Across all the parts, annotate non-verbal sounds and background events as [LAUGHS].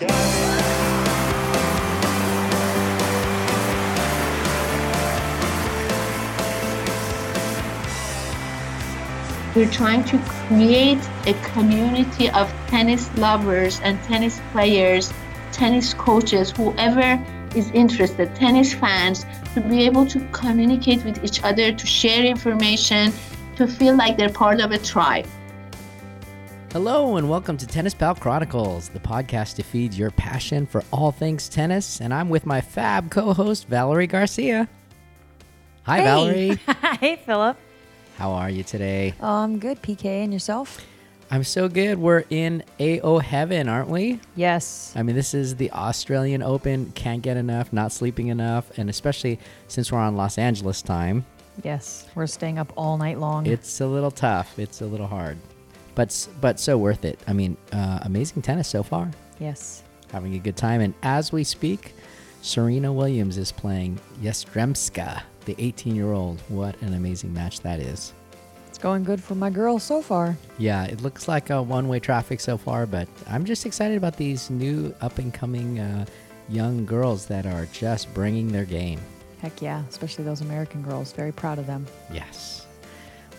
We're trying to create a community of tennis lovers and tennis players, tennis coaches, whoever is interested, tennis fans, to be able to communicate with each other, to share information, to feel like they're part of a tribe. Hello, and welcome to Tennis Pal Chronicles, the podcast to feed your passion for all things tennis. And I'm with my fab co host, Valerie Garcia. Hi, Hey. Valerie. [LAUGHS] hey, Philip. How are you today? Oh, I'm good, PK. And yourself? I'm so good. We're in AO heaven, aren't we? Yes. I mean, this is the Australian Open. Can't get enough, not sleeping enough. And especially since we're on Los Angeles time, Yes. We're staying up all night long. it's a little tough. It's a little hard. But, but so worth it. I mean, uh, amazing tennis so far. yes. having a good time. And as we speak, Serena Williams is playing Yastremska, the 18 year old. What an amazing match that is. It's going good for my girl so far. Yeah, it looks like a one way traffic so far, but I'm just excited about these new up and coming uh, young girls that are just bringing their game. Heck yeah. Especially those American girls. Very proud of them. Yes.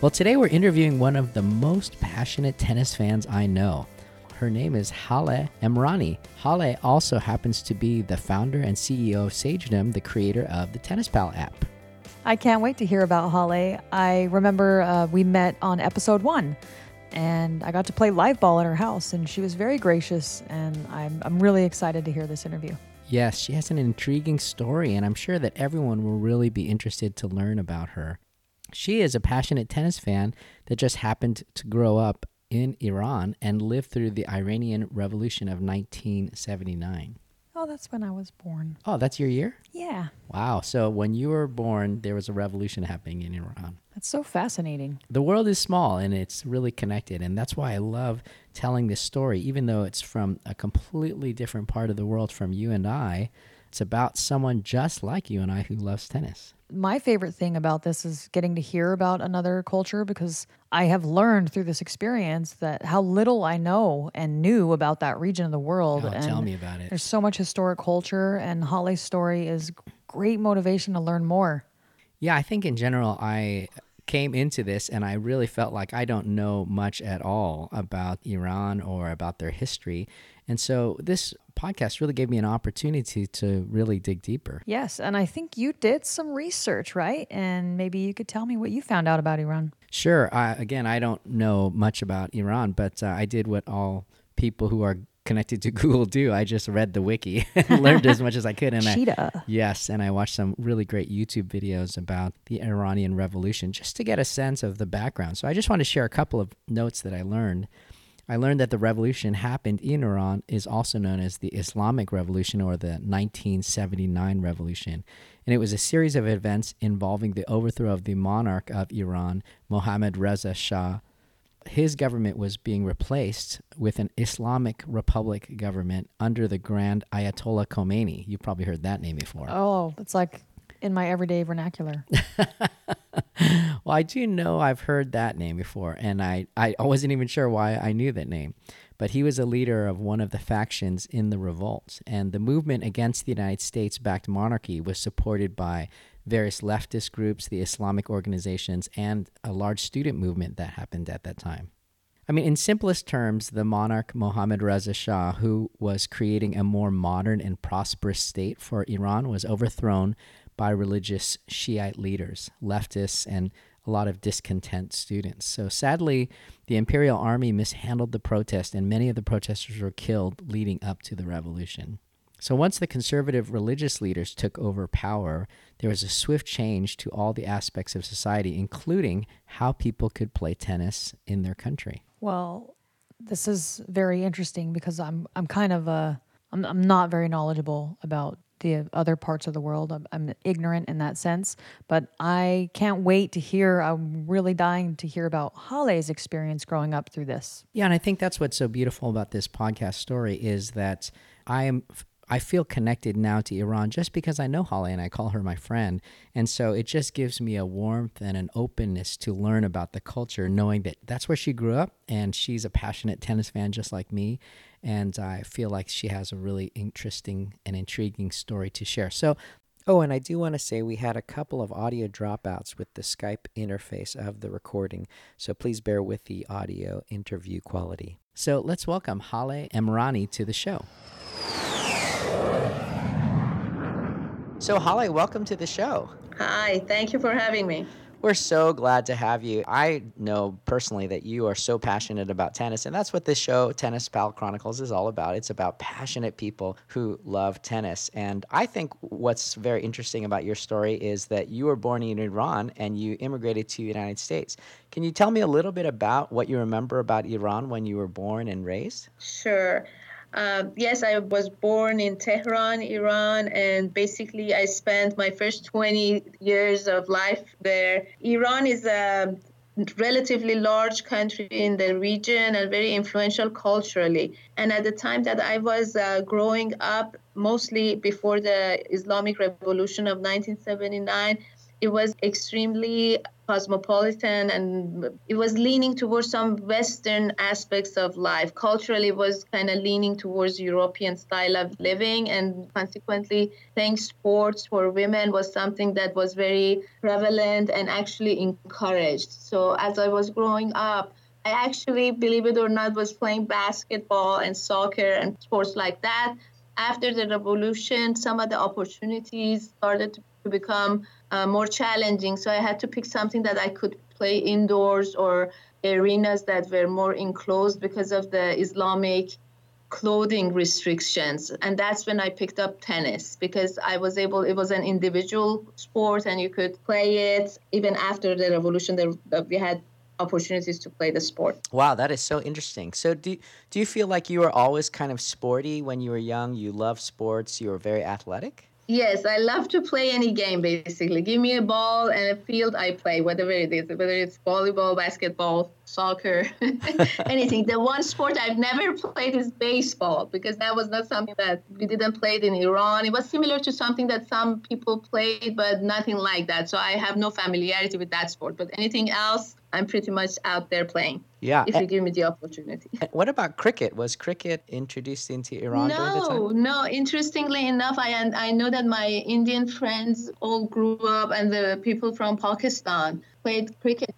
Well, today we're interviewing one of the most passionate tennis fans I know. Her name is Hale Emrani. Hale also happens to be the founder and CEO of Sagedom, the creator of the Tennis Pal app. I can't wait to hear about Holly. I remember uh, we met on episode one and I got to play live ball at her house and she was very gracious and I'm, I'm really excited to hear this interview. Yes, she has an intriguing story, and I'm sure that everyone will really be interested to learn about her. She is a passionate tennis fan that just happened to grow up in Iran and live through the Iranian Revolution of 1979. Oh, that's when I was born. Oh, that's your year? Yeah. Wow. So when you were born, there was a revolution happening in Iran. That's so fascinating. The world is small and it's really connected. And that's why I love telling this story, even though it's from a completely different part of the world from you and I. It's about someone just like you and I who loves tennis. my favorite thing about this is getting to hear about another culture because I have learned through this experience that how little I know and knew about that region of the world. Oh, and tell me about it. There's so much historic culture, and Holly's story is great motivation to learn more. Yeah, I think in general, I came into this and I really felt like I don't know much at all about Iran or about their history. And so this podcast really gave me an opportunity to really dig deeper. Yes, and I think you did some research, right? And maybe you could tell me what you found out about Iran. Sure. I, again, I don't know much about Iran, but uh, I did what all people who are connected to [LAUGHS] Google do. I just read the wiki [LAUGHS] and [LAUGHS] learned as much as I could. And I, Cheetah. Yes, and I watched some really great YouTube videos about the Iranian Revolution just to get a sense of the background. So I just want to share a couple of notes that I learned. I learned that the revolution happened in Iran is also known as the Islamic Revolution or the 1979 Revolution. And it was a series of events involving the overthrow of the monarch of Iran, Mohammad Reza Shah. His government was being replaced with an Islamic Republic government under the Grand Ayatollah Khomeini. You've probably heard that name before. Oh, it's like in my everyday vernacular. [LAUGHS] Well, I do know I've heard that name before, and I, I wasn't even sure why I knew that name. But he was a leader of one of the factions in the revolt, and the movement against the United States backed monarchy was supported by various leftist groups, the Islamic organizations, and a large student movement that happened at that time. I mean, in simplest terms, the monarch Mohammad Reza Shah, who was creating a more modern and prosperous state for Iran, was overthrown by religious Shiite leaders, leftists, and a lot of discontent students. So sadly, the imperial army mishandled the protest, and many of the protesters were killed leading up to the revolution. So once the conservative religious leaders took over power, there was a swift change to all the aspects of society, including how people could play tennis in their country. Well, this is very interesting because I'm I'm kind of uh I'm I'm not very knowledgeable about the other parts of the world. I'm, I'm ignorant in that sense, but I can't wait to hear. I'm really dying to hear about Hale's experience growing up through this. Yeah, and I think that's what's so beautiful about this podcast story is that I am I feel connected now to Iran just because I know Holly and I call her my friend. And so it just gives me a warmth and an openness to learn about the culture, knowing that that's where she grew up and she's a passionate tennis fan just like me. And I feel like she has a really interesting and intriguing story to share. So, oh, and I do want to say we had a couple of audio dropouts with the Skype interface of the recording, so please bear with the audio interview quality. So, let's welcome Hale Emrani to the show. So, Hale, welcome to the show. Hi, thank you for having me. We're so glad to have you. I know personally that you are so passionate about tennis, and that's what this show, Tennis Pal Chronicles, is all about. It's about passionate people who love tennis. And I think what's very interesting about your story is that you were born in Iran and you immigrated to the United States. Can you tell me a little bit about what you remember about Iran when you were born and raised? Sure. Uh, yes, I was born in Tehran, Iran, and basically I spent my first 20 years of life there. Iran is a relatively large country in the region and very influential culturally. And at the time that I was uh, growing up, mostly before the Islamic Revolution of 1979, it was extremely cosmopolitan and it was leaning towards some western aspects of life. Culturally was kind of leaning towards european style of living and consequently playing sports for women was something that was very prevalent and actually encouraged. So as i was growing up i actually believe it or not was playing basketball and soccer and sports like that. After the revolution some of the opportunities started to become uh, more challenging. So I had to pick something that I could play indoors or arenas that were more enclosed because of the Islamic clothing restrictions. And that's when I picked up tennis because I was able, it was an individual sport and you could play it even after the revolution. There, we had opportunities to play the sport. Wow, that is so interesting. So do do you feel like you were always kind of sporty when you were young? You loved sports, you were very athletic? Yes, I love to play any game basically. Give me a ball and a field, I play, whatever it is, whether it's volleyball, basketball, soccer, [LAUGHS] anything. The one sport I've never played is baseball because that was not something that we didn't play in Iran. It was similar to something that some people played, but nothing like that. So I have no familiarity with that sport. But anything else, I'm pretty much out there playing. Yeah. If you give me the opportunity. What about cricket? Was cricket introduced into Iran no? No, Interestingly enough, I I know that my Indian friends all grew up, and the people from Pakistan played cricket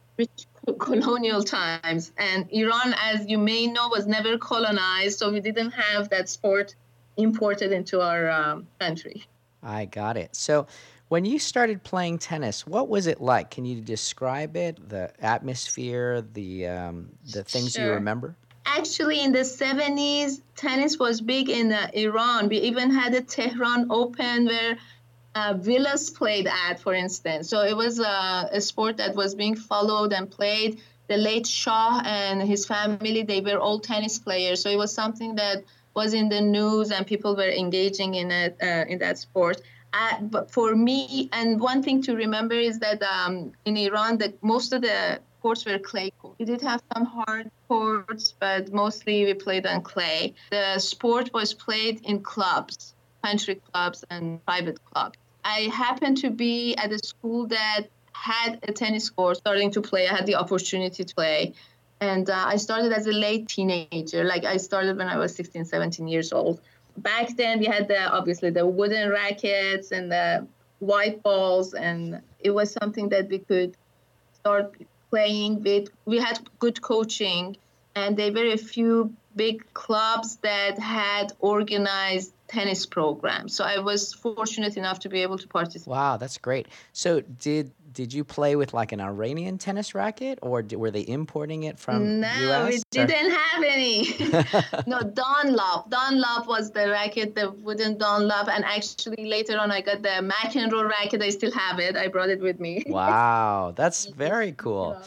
colonial times. And Iran, as you may know, was never colonized, so we didn't have that sport imported into our um, country. I got it. So when you started playing tennis, what was it like? Can you describe it? The atmosphere, the um, the things sure. you remember? Actually, in the 70s, tennis was big in uh, Iran. We even had a Tehran Open where uh, Vilas played at, for instance. So it was uh, a sport that was being followed and played. The late Shah and his family, they were all tennis players. So it was something that was in the news and people were engaging in it uh, in that sport. Uh, but for me, and one thing to remember is that um, in Iran, the, most of the courts were clay courts. We did have some hard courts, but mostly we played on clay. The sport was played in clubs, country clubs and private clubs. I happened to be at a school that had a tennis court starting to play. I had the opportunity to play. And uh, I started as a late teenager. Like I started when I was 16, 17 years old back then we had the obviously the wooden rackets and the white balls and it was something that we could start playing with. We had good coaching and there were a few big clubs that had organized tennis programs. So i was fortunate enough to be able to participate. Wow that's great. So did did you play with like an Iranian tennis racket, or did, were they importing it from no, US? we didn't have any. [LAUGHS] no, Dunlop. Dunlop was the racket, the wooden Dunlop, and actually later on I got the McEnroe racket. I still have it. I brought it with me. [LAUGHS] wow, that's very cool.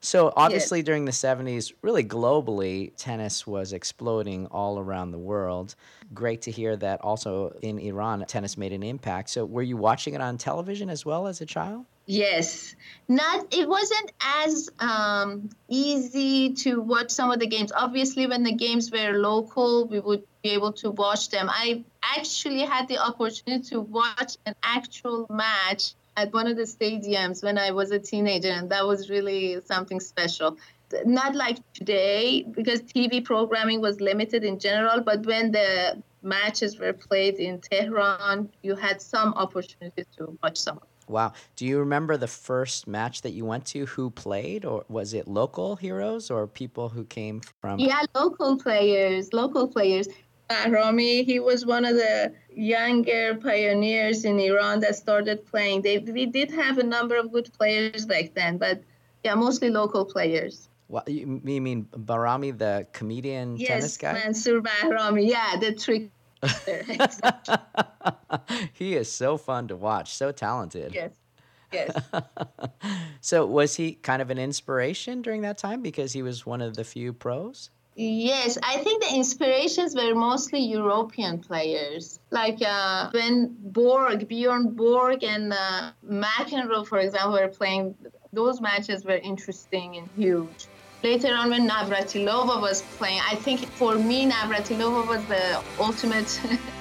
So obviously during the 70s, really globally, tennis was exploding all around the world. Great to hear that also in Iran, tennis made an impact. So were you watching it on television as well as a child? Yes, not. It wasn't as um, easy to watch some of the games. Obviously, when the games were local, we would be able to watch them. I actually had the opportunity to watch an actual match at one of the stadiums when I was a teenager, and that was really something special. not like today because TV programming was limited in general, but when the matches were played in Tehran, you had some opportunity to watch some. Wow. Do you remember the first match that you went to? Who played, or was it local heroes or people who came from? Yeah, local players. Local players. Rami, he was one of the younger pioneers in Iran that started playing. They, we did have a number of good players back then, but yeah, mostly local players. What you mean Bahrami, the comedian yes, tennis guy? Mansour Bahrami, yeah, the trick. [LAUGHS] he is so fun to watch, so talented. Yes. Yes. [LAUGHS] so was he kind of an inspiration during that time because he was one of the few pros? Yes, I think the inspirations were mostly European players, like uh, when Borg, Bjorn Borg, and uh, McEnroe, for example, were playing. Those matches were interesting and huge. Later on, when Navratilova was playing, I think for me, Navratilova was the ultimate. [LAUGHS]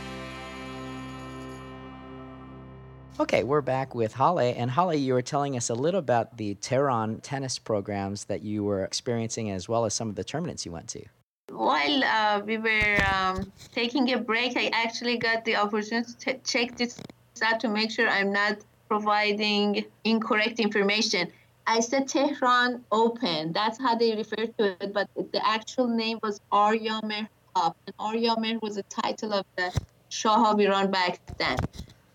Okay, we're back with Hale. And Hale, you were telling us a little about the Tehran tennis programs that you were experiencing as well as some of the tournaments you went to. While uh, we were um, taking a break, I actually got the opportunity to check this out to make sure I'm not providing incorrect information. I said Tehran Open. That's how they refer to it, but the actual name was Aryamehr Cup. And Aryamehr was the title of the Shah of Iran back then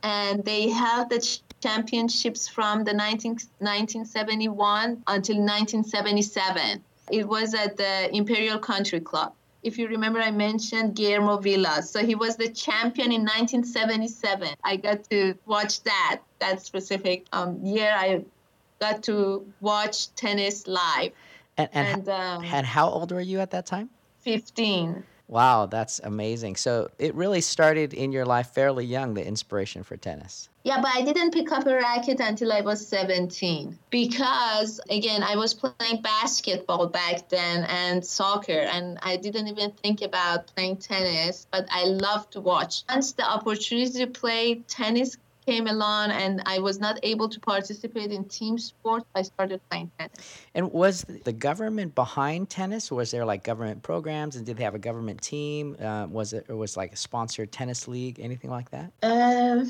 and they held the championships from the 19, 1971 until 1977. It was at the Imperial Country Club. If you remember, I mentioned Guillermo Vilas. So he was the champion in 1977. I got to watch that, that specific um, year. I got to watch tennis live. And, and, and, um, and how old were you at that time? 15. Wow, that's amazing. So it really started in your life fairly young, the inspiration for tennis. Yeah, but I didn't pick up a racket until I was 17 because, again, I was playing basketball back then and soccer, and I didn't even think about playing tennis, but I loved to watch. Once the opportunity to play tennis came along and I was not able to participate in team sports, I started playing tennis. And was the government behind tennis? Was there like government programs and did they have a government team? Uh, was it or was like a sponsored tennis league, anything like that? Uh,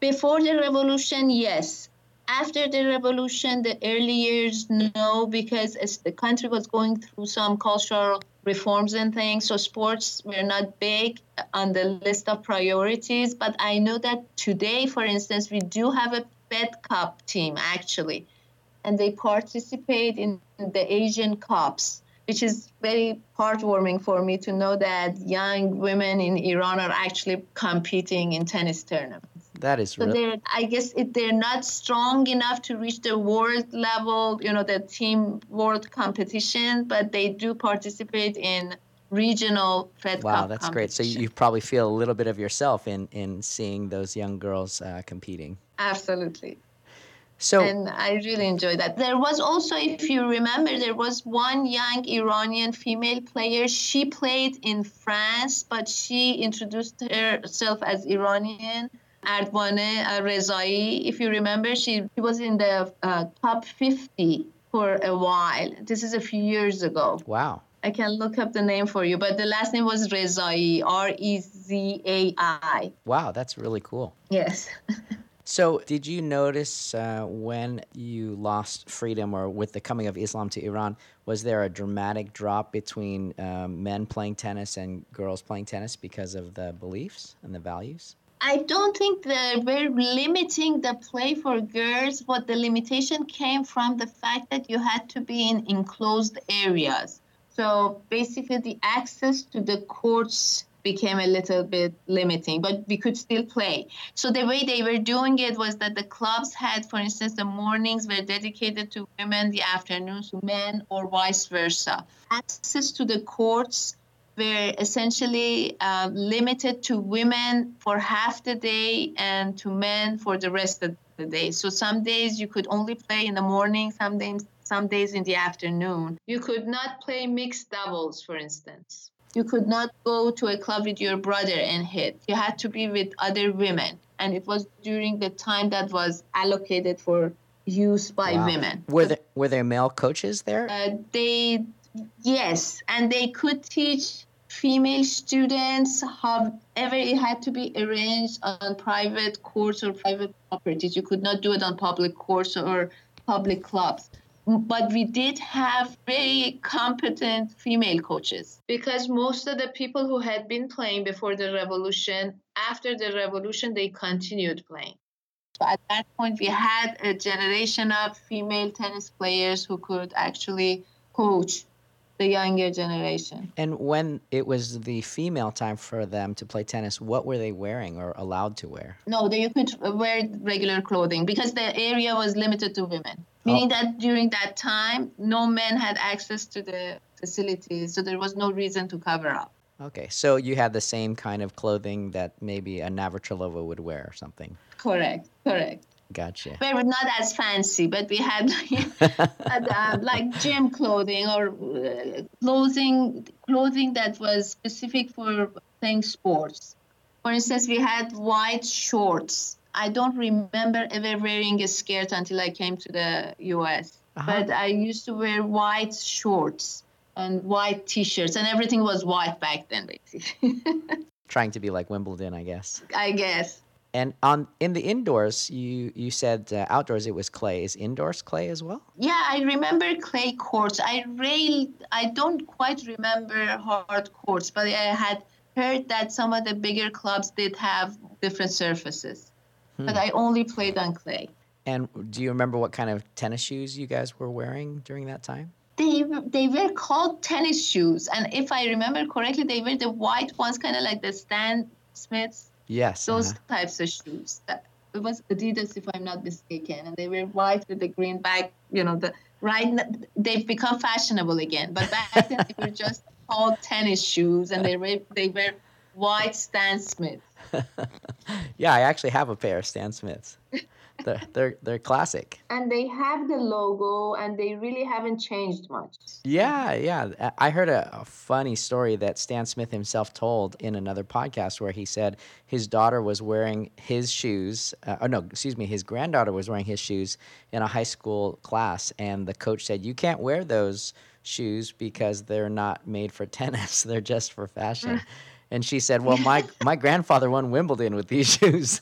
before the revolution, yes. After the revolution, the early years, no, because as the country was going through some cultural reforms and things. So sports were not big on the list of priorities. But I know that today, for instance, we do have a Fed Cup team actually, and they participate in the Asian Cups, which is very heartwarming for me to know that young women in Iran are actually competing in tennis tournaments. That is so they're, I guess they're not strong enough to reach the world level, you know, the team world competition, but they do participate in regional Fed wow, Cup that's great. So you, you, probably feel a little bit of yourself in in seeing those young girls uh, competing. Absolutely. So and I really enjoy that. There was also, if you remember, there was one young Iranian female player. She played in France, but she introduced herself as Iranian Aravane uh, Rezai, if you remember, she, she was in the uh, top 50 for a while. This is a few years ago. Wow. I can look up the name for you, but the last name was Rezai, R E Z A I. Wow, that's really cool. Yes. [LAUGHS] so, did you notice uh, when you lost freedom or with the coming of Islam to Iran, was there a dramatic drop between um, men playing tennis and girls playing tennis because of the beliefs and the values? I don't think they were limiting the play for girls, but the limitation came from the fact that you had to be in enclosed areas. So basically, the access to the courts became a little bit limiting, but we could still play. So the way they were doing it was that the clubs had, for instance, the mornings were dedicated to women, the afternoons to men, or vice versa. Access to the courts were essentially uh, limited to women for half the day and to men for the rest of the day. So some days you could only play in the morning, some days some days in the afternoon. You could not play mixed doubles, for instance. You could not go to a club with your brother and hit. You had to be with other women. And it was during the time that was allocated for use by Wow. women. Were there were there male coaches there? Uh, they, yes, and they could teach female students however it had to be arranged on private courts or private properties. You could not do it on public courts or public clubs. But we did have very competent female coaches because most of the people who had been playing before the revolution, after the revolution, they continued playing. So at that point, we had a generation of female tennis players who could actually coach the younger generation. And when it was the female time for them to play tennis, what were they wearing or allowed to wear? No, they could wear regular clothing because the area was limited to women, oh. meaning that during that time, no men had access to the facilities, so there was no reason to cover up. Okay, so you had the same kind of clothing that maybe a Navratilova would wear or something. Correct, correct. Gotcha. We were not as fancy, but we had [LAUGHS] had, uh, like gym clothing or uh, clothing clothing that was specific for playing sports. For instance, we had white shorts. I don't remember ever wearing a skirt until I came to the U.S. Uh-huh. But I used to wear white shorts and white T-shirts, and everything was white back then, basically. [LAUGHS] Trying to be like Wimbledon, I guess. I guess. And on in the indoors, you you said uh, outdoors it was clay. Is indoors clay as well? Yeah, I remember clay courts. I really, I don't quite remember hard courts, but I had heard that some of the bigger clubs did have different surfaces. But I only played on clay. And do you remember what kind of tennis shoes you guys were wearing during that time? They they were called tennis shoes, and if I remember correctly, they were the white ones, kind of like the Stan Smiths, Yes. those uh-huh. types of shoes. That, it was Adidas, if I'm not mistaken, and they were white with the green back. You know, the right. They've become fashionable again, but back then they were [LAUGHS] just called tennis shoes, and they were they were white Stan Smiths. [LAUGHS] Yeah, I actually have a pair of Stan Smiths. [LAUGHS] they're they're they're classic. And they have the logo, and they really haven't changed much. Yeah, yeah. I- heard a, a funny story that Stan Smith himself told in another podcast where he said his daughter was wearing his shoes. Uh, oh, no, excuse me. His granddaughter was wearing his shoes in a high school class. And the coach said, You can't wear those shoes because they're not made for [LAUGHS] tennis, they're just for fashion. [LAUGHS] And she said, Well, my, my grandfather won Wimbledon with these [LAUGHS] shoes.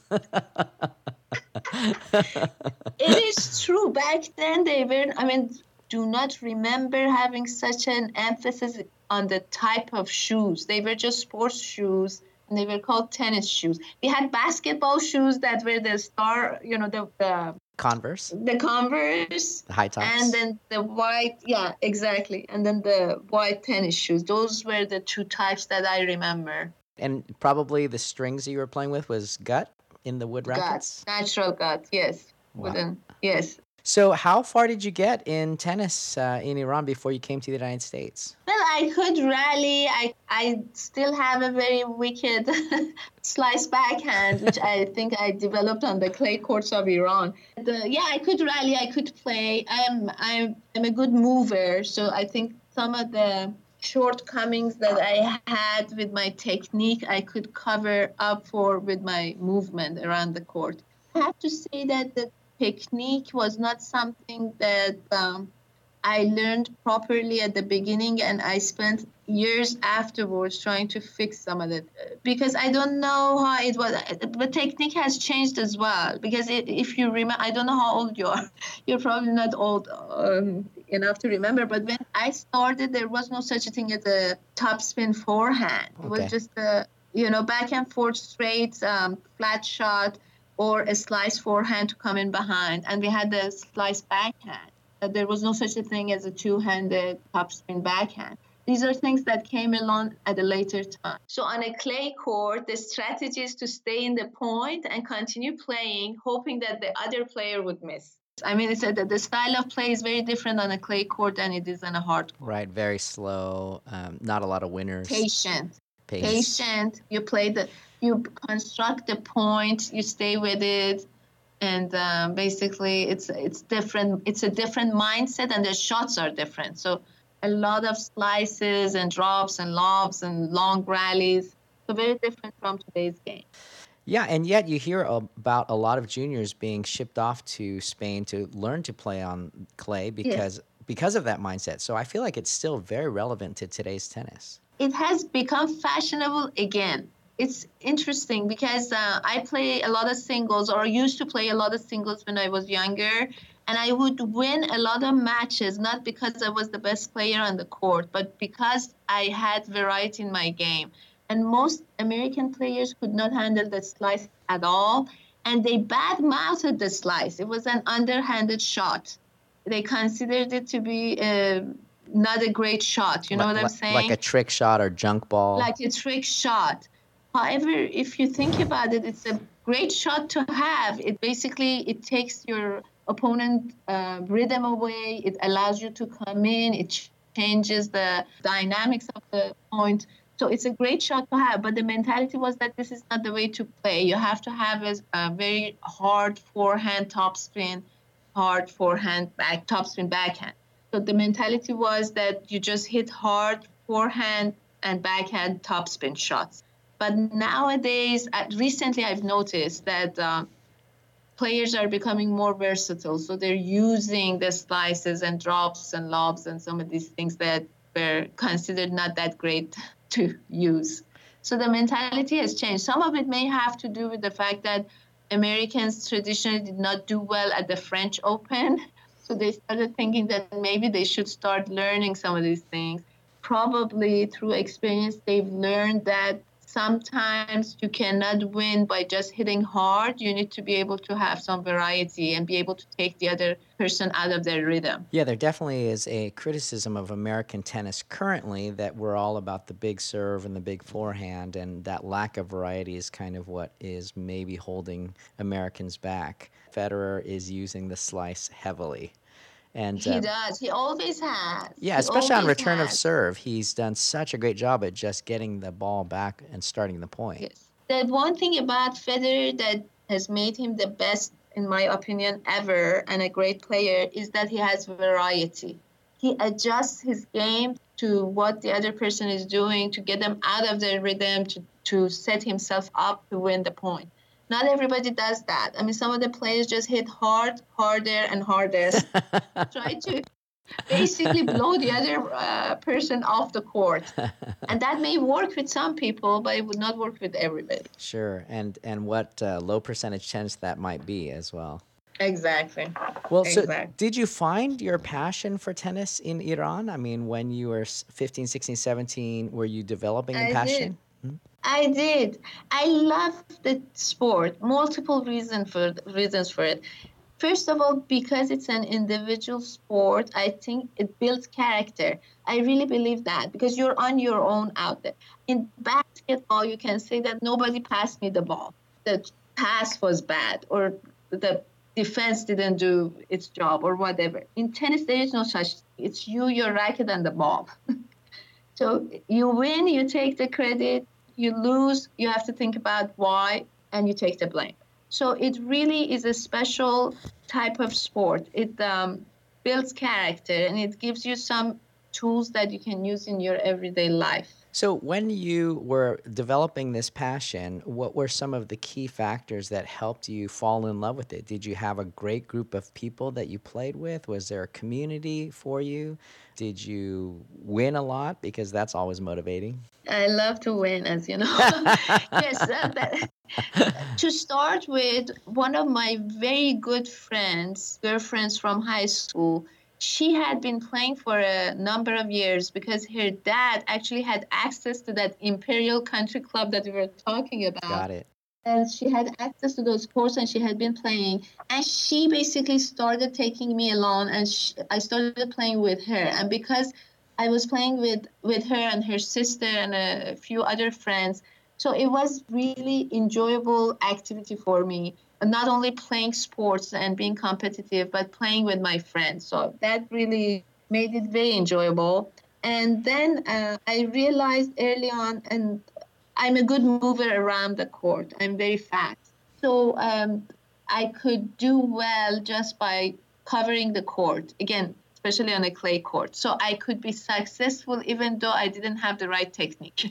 It is true. Back then, they were, I mean, do not remember having such an emphasis on the type of shoes. They were just sports shoes and they were called tennis shoes. We had basketball shoes that were the star, you know, the, the, Converse, the Converse. the high tops. And then the white, yeah, exactly. And then the white tennis shoes. Those were the two types that I remember. and probably the strings you were playing with was gut in the wood rackets. Gut, natural gut, yes. Wow. Wooden, yes. So, how far did you get in tennis uh, in Iran before you came to the United States? Well, I could rally. I I still have a very wicked [LAUGHS] slice backhand, which I [LAUGHS] think I developed on the clay courts of Iran. The, yeah, I could rally. I could play. I'm I'm I'm a good mover, so I think some of the shortcomings that I had with my technique, I could cover up for with my movement around the court. I have to say that the technique was not something that um, I learned properly at the beginning, and I spent years afterwards trying to fix some of it because I don't know how it was. The technique has changed as well. Because it, if you remember, I don't know how old you are. [LAUGHS] You're probably not old um, enough to remember. But when I started, there was no such a thing as a top spin forehand. It was just a you know back and forth straight um, flat shot or a slice forehand to come in behind, and we had the slice backhand. There was no such a thing as a two-handed topspin backhand. These are things that came along at a later time. So on a clay court, the strategy is to stay in the point and continue playing, hoping that the other player would miss. I mean, it's a, the, the style of play is very different on a clay court than it is on a hard court. Right, very slow. Um, not a lot of winners. Patient, Pace. patient. You play the, you construct the point, you stay with it, and um, basically it's it's different. It's a different mindset, and the shots are different. So a lot of slices and drops and lobs and long rallies. So very different from today's game. Yeah, and yet you hear about a lot of juniors being shipped off to Spain to learn to play on clay because yes. because of that mindset. So I feel like it's still very relevant to today's tennis. It has become fashionable again. It's interesting because uh, I play a lot of singles or used to play a lot of singles when I was younger and I would win a lot of matches not because I was the best player on the court, but because I had variety in my game and most American players could not handle the slice at all. And they bad-mouthed the slice. It was an underhanded shot. They considered it to be uh, not a great shot. You know like, what I'm saying? Like a trick shot or junk ball. Like a trick shot. However, if you think about it, it's a great shot to have. It basically it takes your opponent uh, rhythm away. It allows you to come in. It changes the dynamics of the point. So it's a great shot to have, but the mentality was that this is not the way to play. You have to have a, a very hard forehand topspin, hard forehand back topspin backhand. So the mentality was that you just hit hard forehand and backhand topspin shots. But nowadays, recently I've noticed that uh, players are becoming more versatile. So they're using the slices and drops and lobs and some of these things that were considered not that great [LAUGHS] to use. So the mentality has changed. Some of it may have to do with the fact that Americans traditionally did not do well at the French [LAUGHS] Open. So they started thinking that maybe they should start learning some of these things. Probably through experience, they've learned that sometimes you cannot win by just hitting hard. You need to be able to have some variety and be able to take the other person out of their rhythm. Yeah, there definitely is a criticism of American tennis currently that we're all about the big serve and the big forehand, and that lack of variety is kind of what is maybe holding Americans back. Federer is using the slice heavily. And he uh, does. He always has. Yeah, he especially on return has. of serve, he's done such a great job at just getting the ball back and starting the point. Yes. The one thing about Federer that has made him the best, in my opinion, ever, and a great player, is that he has variety. He adjusts his game to what the other person is doing to get them out of their rhythm, to, to set himself up to win the point. Not everybody does that. I mean, some of the players just hit hard, harder, and harder. [LAUGHS] Try to basically blow the other uh, person off the court. and that may work with some people, but it would not work with everybody. Sure. And and what uh, low percentage chance that might be as well. Exactly. Well, so did you find your passion for tennis in Iran? I mean, when you were 15, 16, 17, were you developing a passion? Did. I did. I love the sport. Multiple reason for reasons for it. First of all, because it's an individual sport, I think it builds character. I really believe that because you're on your own out there. In basketball, you can say that nobody passed me the ball. The pass was bad, or the defense didn't do its job, or whatever. In tennis, there is no such. It's you, your racket, and the ball. [LAUGHS] so you win, you take the credit you lose, you have to think about why, and you take the blame. So it really is a special type of sport. It um, builds character and it gives you some tools that you can use in your everyday life. So, when you were developing this passion, what were some of the key factors that helped you fall in love with it? Did you have a great group of people that you played with? Was there a community for you? Did you win a lot? Because that's always motivating. I love to win, as you know. [LAUGHS] yes, uh, to start with, one of my very good friends, girlfriends from high school, she had been playing for a number of years because her dad actually had access to that Imperial Country Club that we were talking about. Got it. And she had access to those courts and she had been playing. And she basically started taking me along and she, I started playing with her. And because I was playing with, with her and her sister and a few other friends, so it was really enjoyable activity for me not only playing sports and being competitive, but playing with my friends. So that really made it very enjoyable. And then uh, I realized early on, and I'm a good mover around the court. I'm very fast. So um, I could do well just by covering the court. Again, especially on a clay court. So I could be successful even though I didn't have the right technique.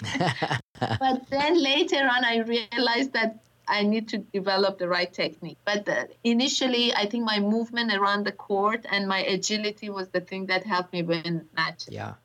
[LAUGHS] but then later on, I realized that I need to develop the right technique. But uh, initially, I think my movement around the court and my agility was the thing that helped me win matches. Yeah.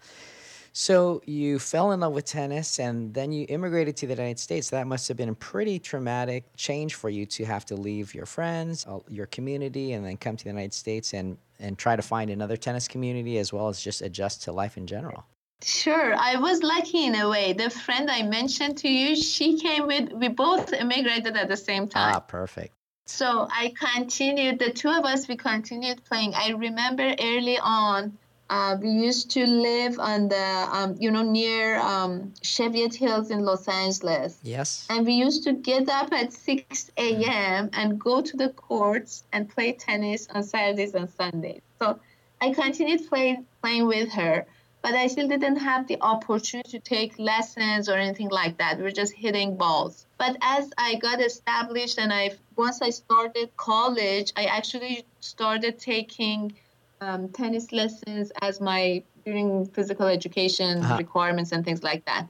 So you fell in love with tennis and then you immigrated to the United States. That must have been a pretty traumatic change for you to have to leave your friends, uh, your community, and then come to the United States and, and try to find another tennis community as well as just adjust to life in general. Sure, I was lucky in a way. The friend I mentioned to you, she came with, we both immigrated at the same time. Ah, perfect. So I continued, the two of us, we continued playing. I remember early on, uh, we used to live on the, um, you know, near um, Cheviot Hills in Los Angeles. Yes. And we used to get up at 6 a.m. and go to the courts and play tennis on Saturdays and Sundays. So I continued playing playing with her, but I still didn't have the opportunity to take lessons or anything like that. We are just hitting balls. But as I got established and I once I started college, I actually started taking um, tennis lessons as my during physical education Uh-huh. requirements and things like that.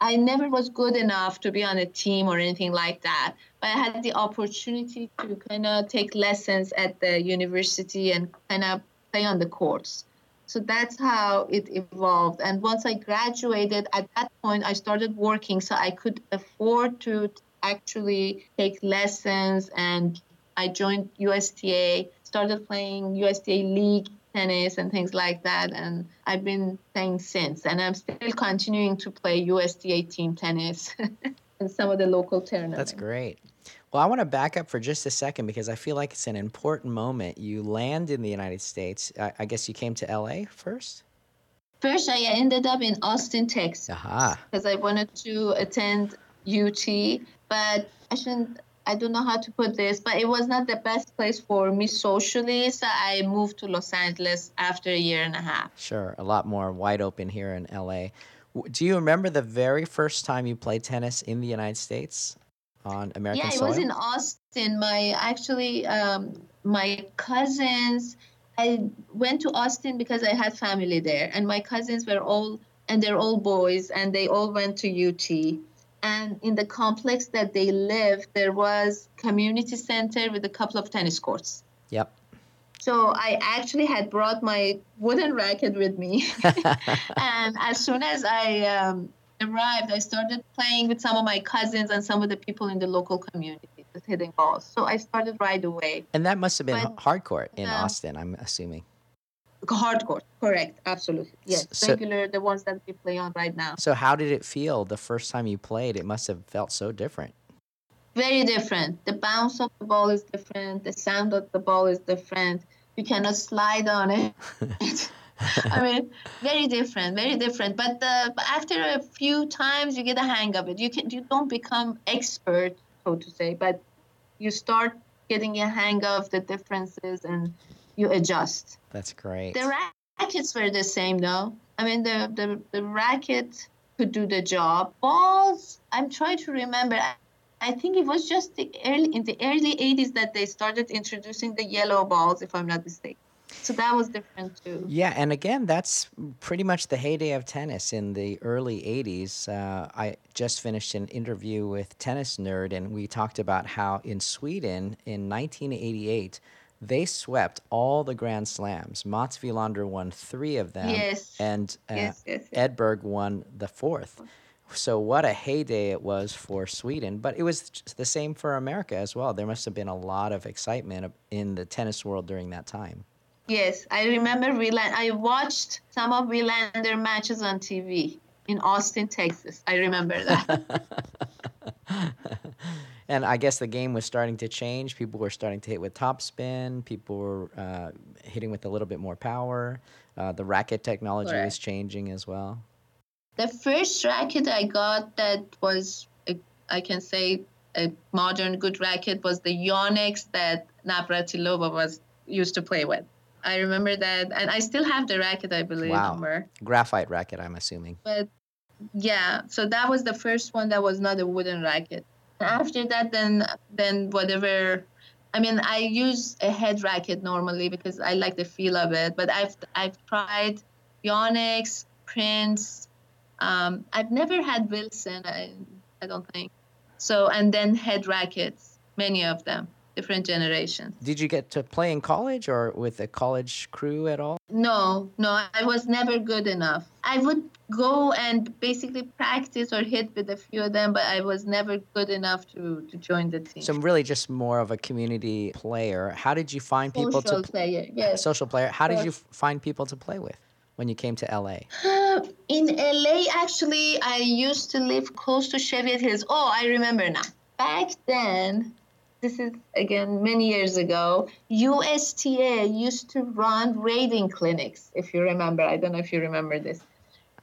I never was good enough to be on a team or anything like that, but I had the opportunity to kind of take lessons at the university and kind of play on the courts. So that's how it evolved. And once I graduated, at that point, I started working so I could afford to actually take lessons and I joined USTA, started playing USTA League tennis and things like that. And I've been playing since. And I'm still continuing to play USTA team tennis [LAUGHS] and some of the local tournaments. That's great. Well, I want to back up for just a second because I feel like it's an important moment. You land in the United States. I, I guess you came to LA first? First, I ended up in Austin, Texas. Aha. because I wanted to attend UT, but I shouldn't. I don't know how to put this, but it was not the best place for me socially. So I moved to Los Angeles after a year and a half. Sure. A lot more wide open here in LA. Do you remember the very first time you played tennis in the United States on American yeah, it was in Austin. My actually, um, my cousins. I went to Austin because I had family there, and my cousins were all and they're all boys, and they all went to UT. And in the complex that they lived, there was community center with a couple of tennis courts. Yep. So I actually had brought my wooden racket with me, [LAUGHS] [LAUGHS] and as soon as I um, arrived, I started playing with some of my cousins and some of the people in the local community, just hitting balls. So I started right away. And that must have been But, hard court in um, Austin, I'm assuming. Hard court, correct, absolutely, yes. so- Regular, the ones that we play on right now. So, how did it feel the first time you played? It must have felt so different. Very different. The bounce of the ball is different. The sound of the ball is different. You cannot slide on it. [LAUGHS] [LAUGHS] [LAUGHS] I mean, very different, very different. But, uh, after a few times, you get a hang of it. You can you don't become expert, so to say, but you start getting a hang of the differences and you adjust. That's great. The rackets were the same, though. I mean, the, the, the racket could do the job. Balls, I'm trying to remember. I- I think it was just the early in the early 80s that they started introducing the yellow balls, if I'm not mistaken. So that was different too. Yeah, and again, that's pretty much the heyday of tennis in the early 80s. Uh, I just finished an interview with Tennis Nerd, and we talked about how in Sweden in 1988, they swept all the Grand Slams. Mats Wilander won three of them, Yes. and uh, Yes, yes. Edberg won the fourth. So what a heyday it was for Sweden, but it was the same for America as well. There must have been a lot of excitement in the tennis world during that time. Yes, I remember Wilander. I watched some of Wilander matches on TV in Austin, Texas. I remember that. [LAUGHS] And I guess the game was starting to change. People were starting to hit with topspin. People were uh, hitting with a little bit more power. Uh, the racket technology was changing as well. The first racket I got that was, a, I can say, a modern good racket was the Yonex that Navratilova was used to play with. I remember that, and I still have the racket, I believe, Wow. somewhere. Graphite racket, I'm assuming. But yeah, so that was the first one that was not a wooden racket. After that, then then whatever. I mean, I use a head racket normally because I like the feel of it. But I've I've tried Yonex, Prince. Um, I've never had Wilson. I I don't think. So, and then head rackets, many of them, different generations. Did you get to play in college or with a college crew at all? No, no, I was never good enough. I would go and basically practice or hit with a few of them, but I was never good enough to, to join the team. So I'm really just more of a community player. How did you find people Social to player, yes. social player? How did you find people to play with when you came to LA? Uh, [SIGHS] in LA, actually, I used to live close to Cheviot Hills. Oh, I remember now. Back then, this is again many years ago, USTA used to run raiding clinics, if you remember. I don't know if you remember this.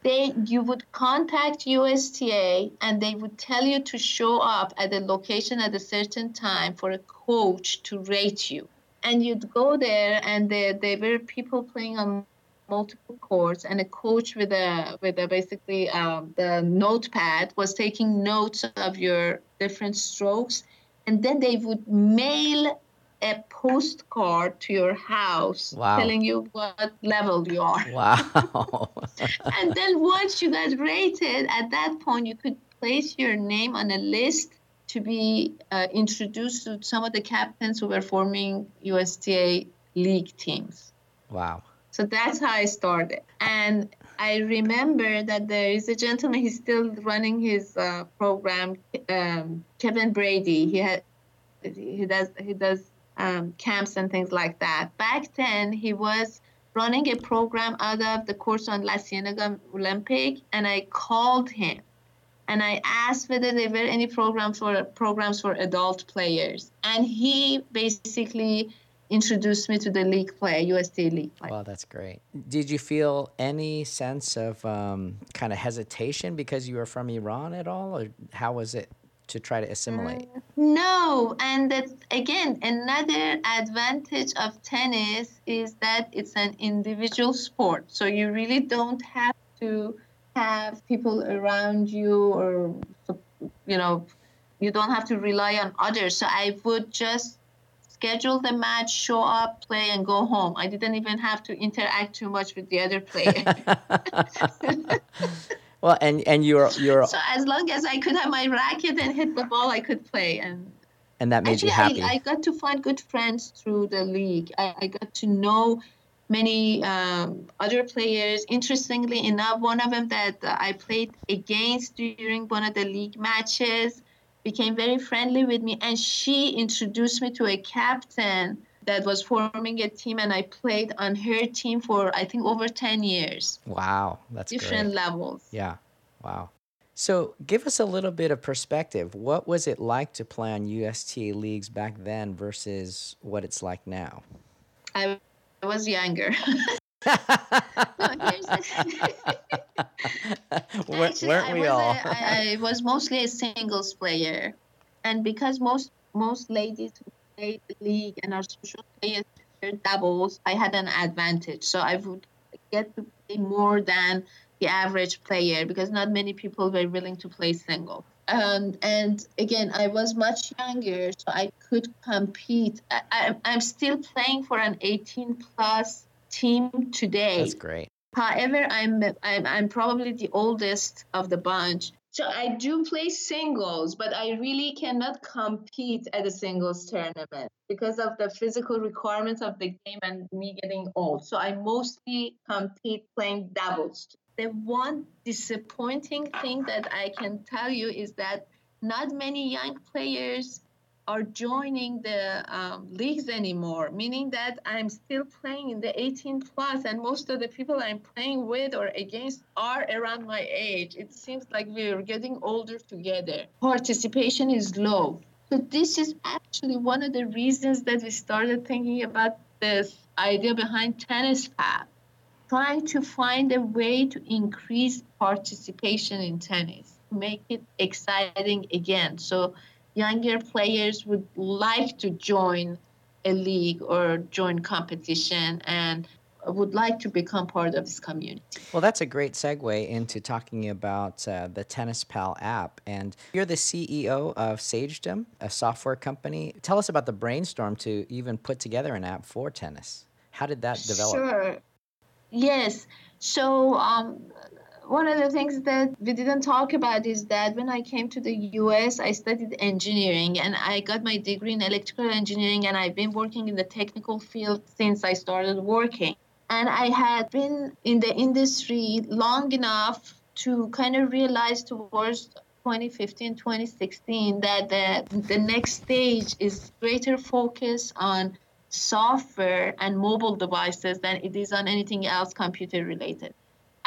They, you would contact USTA and they would tell you to show up at a location at a certain time for a coach to rate you. And you'd go there, and there, there were people playing on multiple courts and a coach with a with a basically um, the notepad was taking notes of your different strokes and then they would mail a postcard to your house Wow. telling you what level you are [LAUGHS] Wow. [LAUGHS] and then once you got rated at that point you could place your name on a list to be uh, introduced to some of the captains who were forming USTA league teams wow. so that's how I started. And I remember that there is a gentleman, he's still running his uh, program, um, Kevin Brady. He had, he does, he does um, camps and things like that. Back then, he was running a program out of the course on La Cienega Olympic, and I called him and I asked whether there were any programs for programs for adult players, and he basically introduced me to the league play, USTA league play. Wow, that's great. Did you feel any sense of um, kind of hesitation because you were from Iran at all, or how was it to try to assimilate? No, and that again, another advantage of tennis is that it's an individual sport. So you really don't have to have people around you or, you know, you don't have to rely on others. So I would just schedule the match, show up, play, and go home. I didn't even have to interact too much with the other player. [LAUGHS] Well, and and you're you're so as long as I could have my racket and hit the ball, I could play. And and that made Actually, you happy. I, I got to find good friends through the league. I, I got to know many um, other players. Interestingly enough, one of them that I played against during one of the league matches became very friendly with me, and she introduced me to a captain that was forming a team, and I played on her team for I think over ten years, wow, that's different great. levels. Yeah, wow. So, give us a little bit of perspective. What was it like to play on USTA leagues back then versus what it's like now? I was younger. [LAUGHS] The- [LAUGHS] Actually, Weren't I we was all? A, I, I was mostly a singles player, and because most most ladies who play the league and are social players doubles, I had an advantage. So I would get to play more than the average player because not many people were willing to play single. Um, and again, I was much younger, so I could compete. I, I, I'm still playing for an 18 plus team today. That's great. However, I'm, I'm I'm probably the oldest of the bunch. So I do play singles, but I really cannot compete at a singles tournament because of the physical requirements of the game and me getting old. So I mostly compete playing doubles. The one disappointing thing that I can tell you is that not many young players are joining the um, leagues anymore, meaning that I'm still playing in the 18 plus, and most of the people I'm playing with or against are around my age. It seems like we're getting older together. Participation is low. So, this is actually one of the reasons that we started thinking about this idea behind Tennis Pal, trying to find a way to increase participation in tennis, make it exciting again. So, younger players would like to join a league or join competition and would like to become part of this community. Well, that's a great segue into talking about uh, the Tennis Pal app. And you're the CEO of Sagedom, a software company. Tell us about the brainstorm to even put together an app for tennis. How did that develop? Sure. Yes. So um, one of the things that we didn't talk about is that when I came to the US, I studied engineering and I got my degree in electrical engineering, and I've been working in the technical field since I started working. And I had been in the industry long enough to kind of realize towards 2015 2016 that the, the next stage is greater focus on software and mobile devices than it is on anything else computer related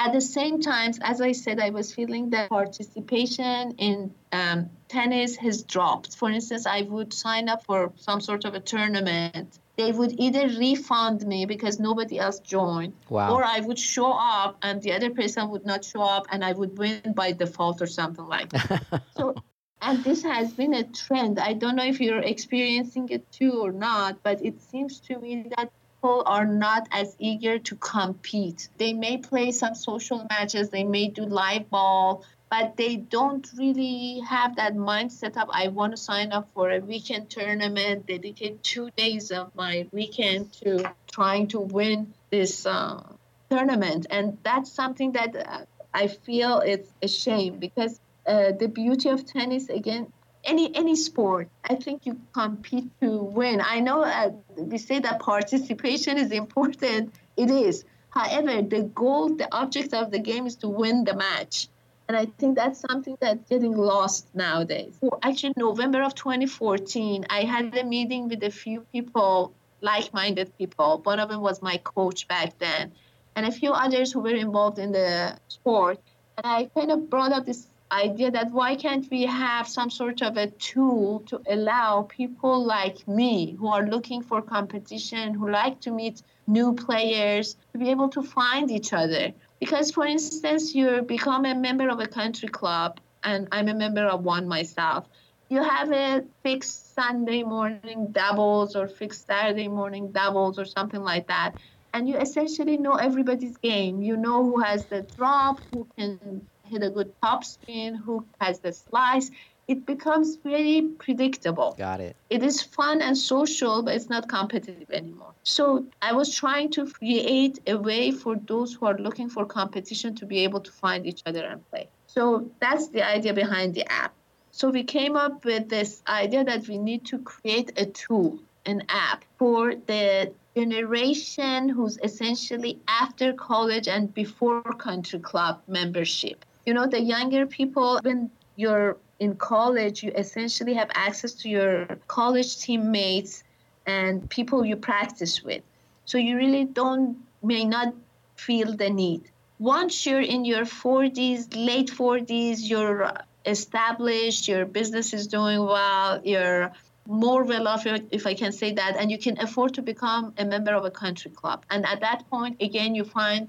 at the same time, as I said, I was feeling that participation in um, tennis has dropped. For instance, I would sign up for some sort of a tournament. They would either refund me because nobody else joined, wow. or I would show up and the other person would not show up and I would win by default or something like that. [LAUGHS] so, and this has been a trend. I don't know if you're experiencing it too or not, but it seems to me that people are not as eager to compete. They may play some social matches, they may do live ball, but they don't really have that mindset of I want to sign up for a weekend tournament, dedicate two days of my weekend to trying to win this uh, tournament. And that's something that uh, I feel it's a shame because uh, the beauty of tennis, again, any any sport i think you compete to win. I know uh, we say that participation is important. It is. However the goal the object of the game is to win the match. And i think that's something that's getting lost nowadays. Well, actually november of 2014 i had a meeting with a few people like-minded people. One of them was my coach back then and a few others who were involved in the sport. And i kind of brought up this idea that why can't we have some sort of a tool to allow people like me who are looking for competition, who like to meet new players, to be able to find each other. Because, for instance, you become a member of a country club, and I'm a member of one myself. You have a fixed Sunday morning doubles or fixed Saturday morning doubles or something like that. And you essentially know everybody's game. You know who has the drop, who can hit a good top spin, who has the slice, it becomes very predictable. Got it. It is fun and social, but it's not competitive anymore. So I was trying to create a way for those who are looking for competition to be able to find each other and play. So that's the idea behind the app. So we came up with this idea that we need to create a tool, an app for the generation who's essentially after college and before country club membership you know the younger people when you're in college you essentially have access to your college teammates and people you practice with. So you really don't may not feel the need. Once you're in your 40s late 40s you're established your business is doing well you're more well off if i can say that and you can afford to become a member of a country club. And at that point again you find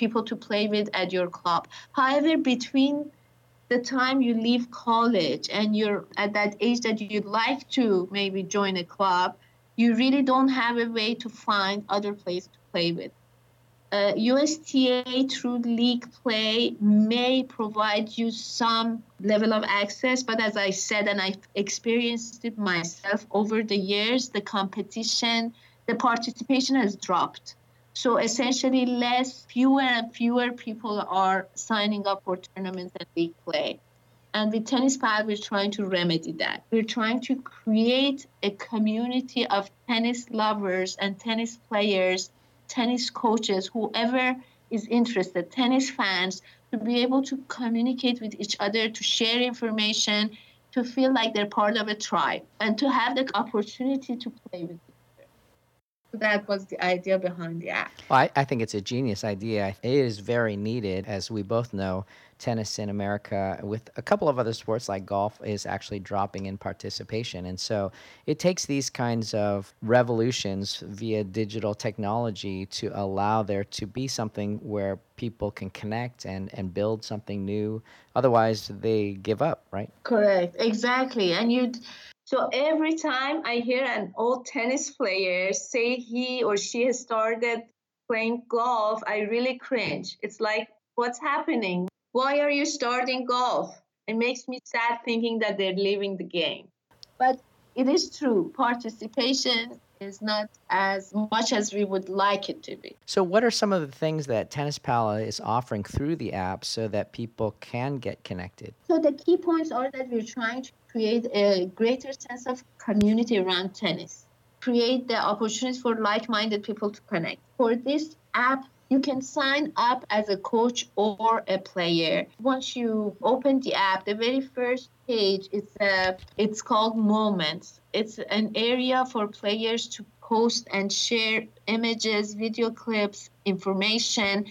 people to play with at your club. However, between the time you leave college and you're at that age that you'd like to maybe join a club, you really don't have a way to find other places to play with. Uh, USTA through league play may provide you some level of access, but as I said, and I've experienced it myself over the years, the competition, the participation has dropped. So essentially, less, fewer and fewer people are signing up for tournaments and league play. And with Tennis Pal, we're trying to remedy that. We're trying to create a community of tennis lovers and tennis players, tennis coaches, whoever is interested, tennis fans, to be able to communicate with each other, to share information, to feel like they're part of a tribe, and to have the opportunity to play with that was the idea behind the app. Well, I, I, think it's a genius idea. It is very needed, as we both know. Tennis in America, with a couple of other sports like golf, is actually dropping in participation. And so it takes these kinds of revolutions via digital technology to allow there to be something where people can connect and, and build something new. Otherwise, they give up, right? Correct, exactly. And you'd so every time I hear an old tennis player say he or she has started playing golf, I really cringe. It's like, what's happening? Why are you starting golf? It makes me sad thinking that they're leaving the game. But it is true. Participation is not as much as we would like it to be. So, what are some of the things that Tennis Pala is offering through the app so that people can get connected? So, the key points are that we're trying to create a greater sense of community around tennis, create the opportunities for like minded people to connect. For this app, you can sign up as a coach or a player. Once you open the app, the very first page it's a it's called Moments. It's an area for players to post and share images, video clips, information,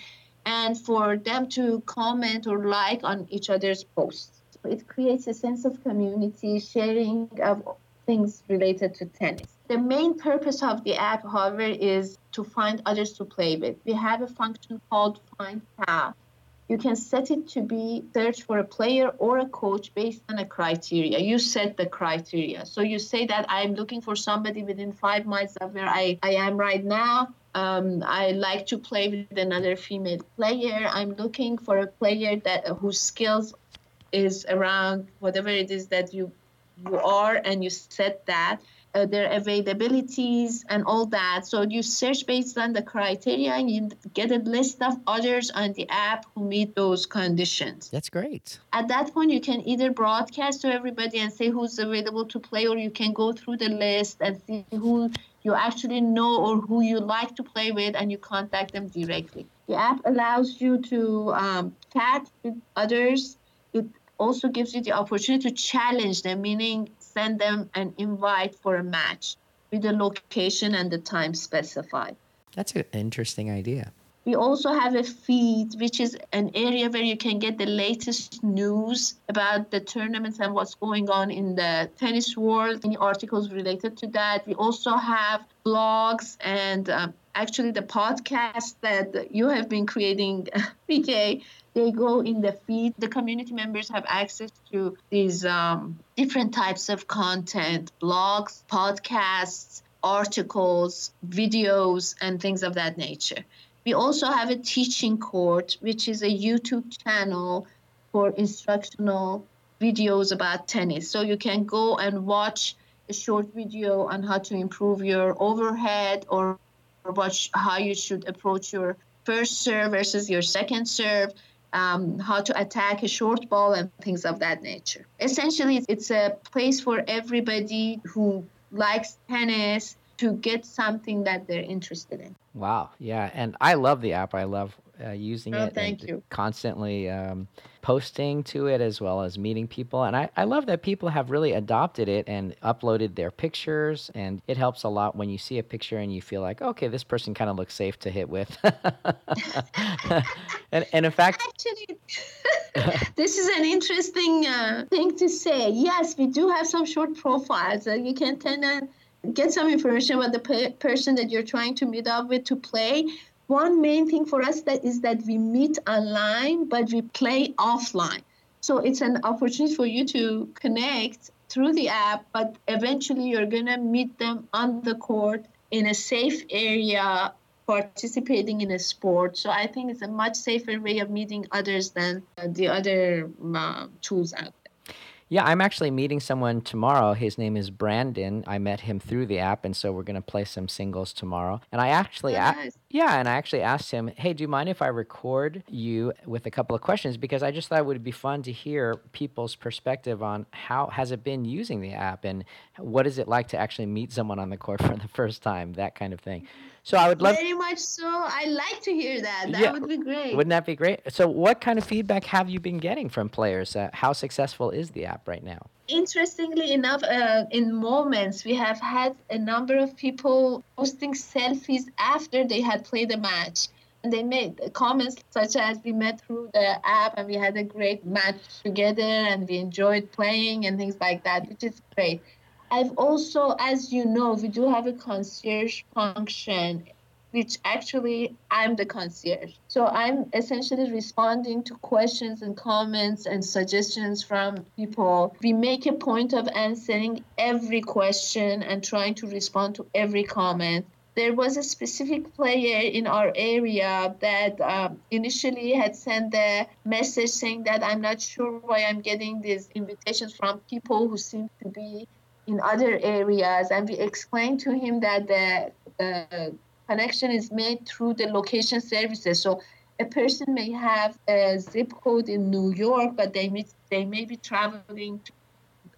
and for them to comment or like on each other's posts. It creates a sense of community, sharing of things related to tennis. The main purpose of the app, however, is to find others to play with. We have a function called Find Pal. You can set it to be search for a player or a coach based on a criteria. You set the criteria. So you say that I'm looking for somebody within five miles of where I, I am right now. Um, I like to play with another female player. I'm looking for a player that whose skills is around whatever it is that you you are, and you set that uh, their availabilities and all that. So you search based on the criteria and you get a list of others on the app who meet those conditions. That's great. At that point, you can either broadcast to everybody and say who's available to play, or you can go through the list and see who you actually know or who you like to play with and you contact them directly. The app allows you to um, chat with others. Also gives you the opportunity to challenge them, meaning send them an invite for a match with the location and the time specified. That's an interesting idea. We also have a feed, which is an area where you can get the latest news about the tournaments and what's going on in the tennis world, any articles related to that. We also have blogs and um, actually the podcast that you have been creating, [LAUGHS] PK, they go in the feed. The community members have access to these um, different types of content, blogs, podcasts, articles, videos, and things of that nature. We also have a teaching court, which is a YouTube channel for instructional videos about tennis. So you can go and watch a short video on how to improve your overhead or watch how you should approach your first serve versus your second serve um, how to attack a short ball and things of that nature. Essentially, it's a place for everybody who likes tennis to get something that they're interested in. Wow. Yeah. And I love the app. I love uh, using oh, it. Thank you. Constantly um, posting to it as well as meeting people. And I, I love that people have really adopted it and uploaded their pictures. And it helps a lot when you see a picture and you feel like, okay, this person kind of looks safe to hit with. [LAUGHS] and, and in fact, [LAUGHS] actually, [LAUGHS] this is an interesting uh, thing to say. Yes, we do have some short profiles. Uh, you can tend to get some information about the pe- person that you're trying to meet up with to play. One main thing for us that is that we meet online but we play offline. So it's an opportunity for you to connect through the app but eventually you're going to meet them on the court in a safe area participating in a sport. So i think it's a much safer way of meeting others than the other uh, tools out yeah, I'm actually meeting someone tomorrow. His name is Brandon. I met him through the app, and so we're going to play some singles tomorrow. And I actually, oh, nice. a- yeah, and I actually asked him, "Hey, do you mind if I record you with a couple of questions?" Because I just thought it would be fun to hear people's perspective on how has it been using the app, and what is it like to actually meet someone on the court for the first time, that kind of thing. So I would love very much so. I like to hear that. That yeah, would be great. Wouldn't that be great? So, what kind of feedback have you been getting from players? Uh, how successful is the app right now? Interestingly enough, uh, in moments we have had a number of people posting selfies after they had played a match. And they made comments such as we met through the app and we had a great match together and we enjoyed playing and things like that, which is great. I've also, as you know, we do have a concierge function, which actually I'm the concierge. So I'm essentially responding to questions and comments and suggestions from people. We make a point of answering every question and trying to respond to every comment. There was a specific player in our area that um, initially had sent a message saying that I'm not sure why I'm getting these invitations from people who seem to be in other areas. And we explained to him that the uh, connection is made through the location services. So a person may have a zip code in New York, but they may, they may be traveling to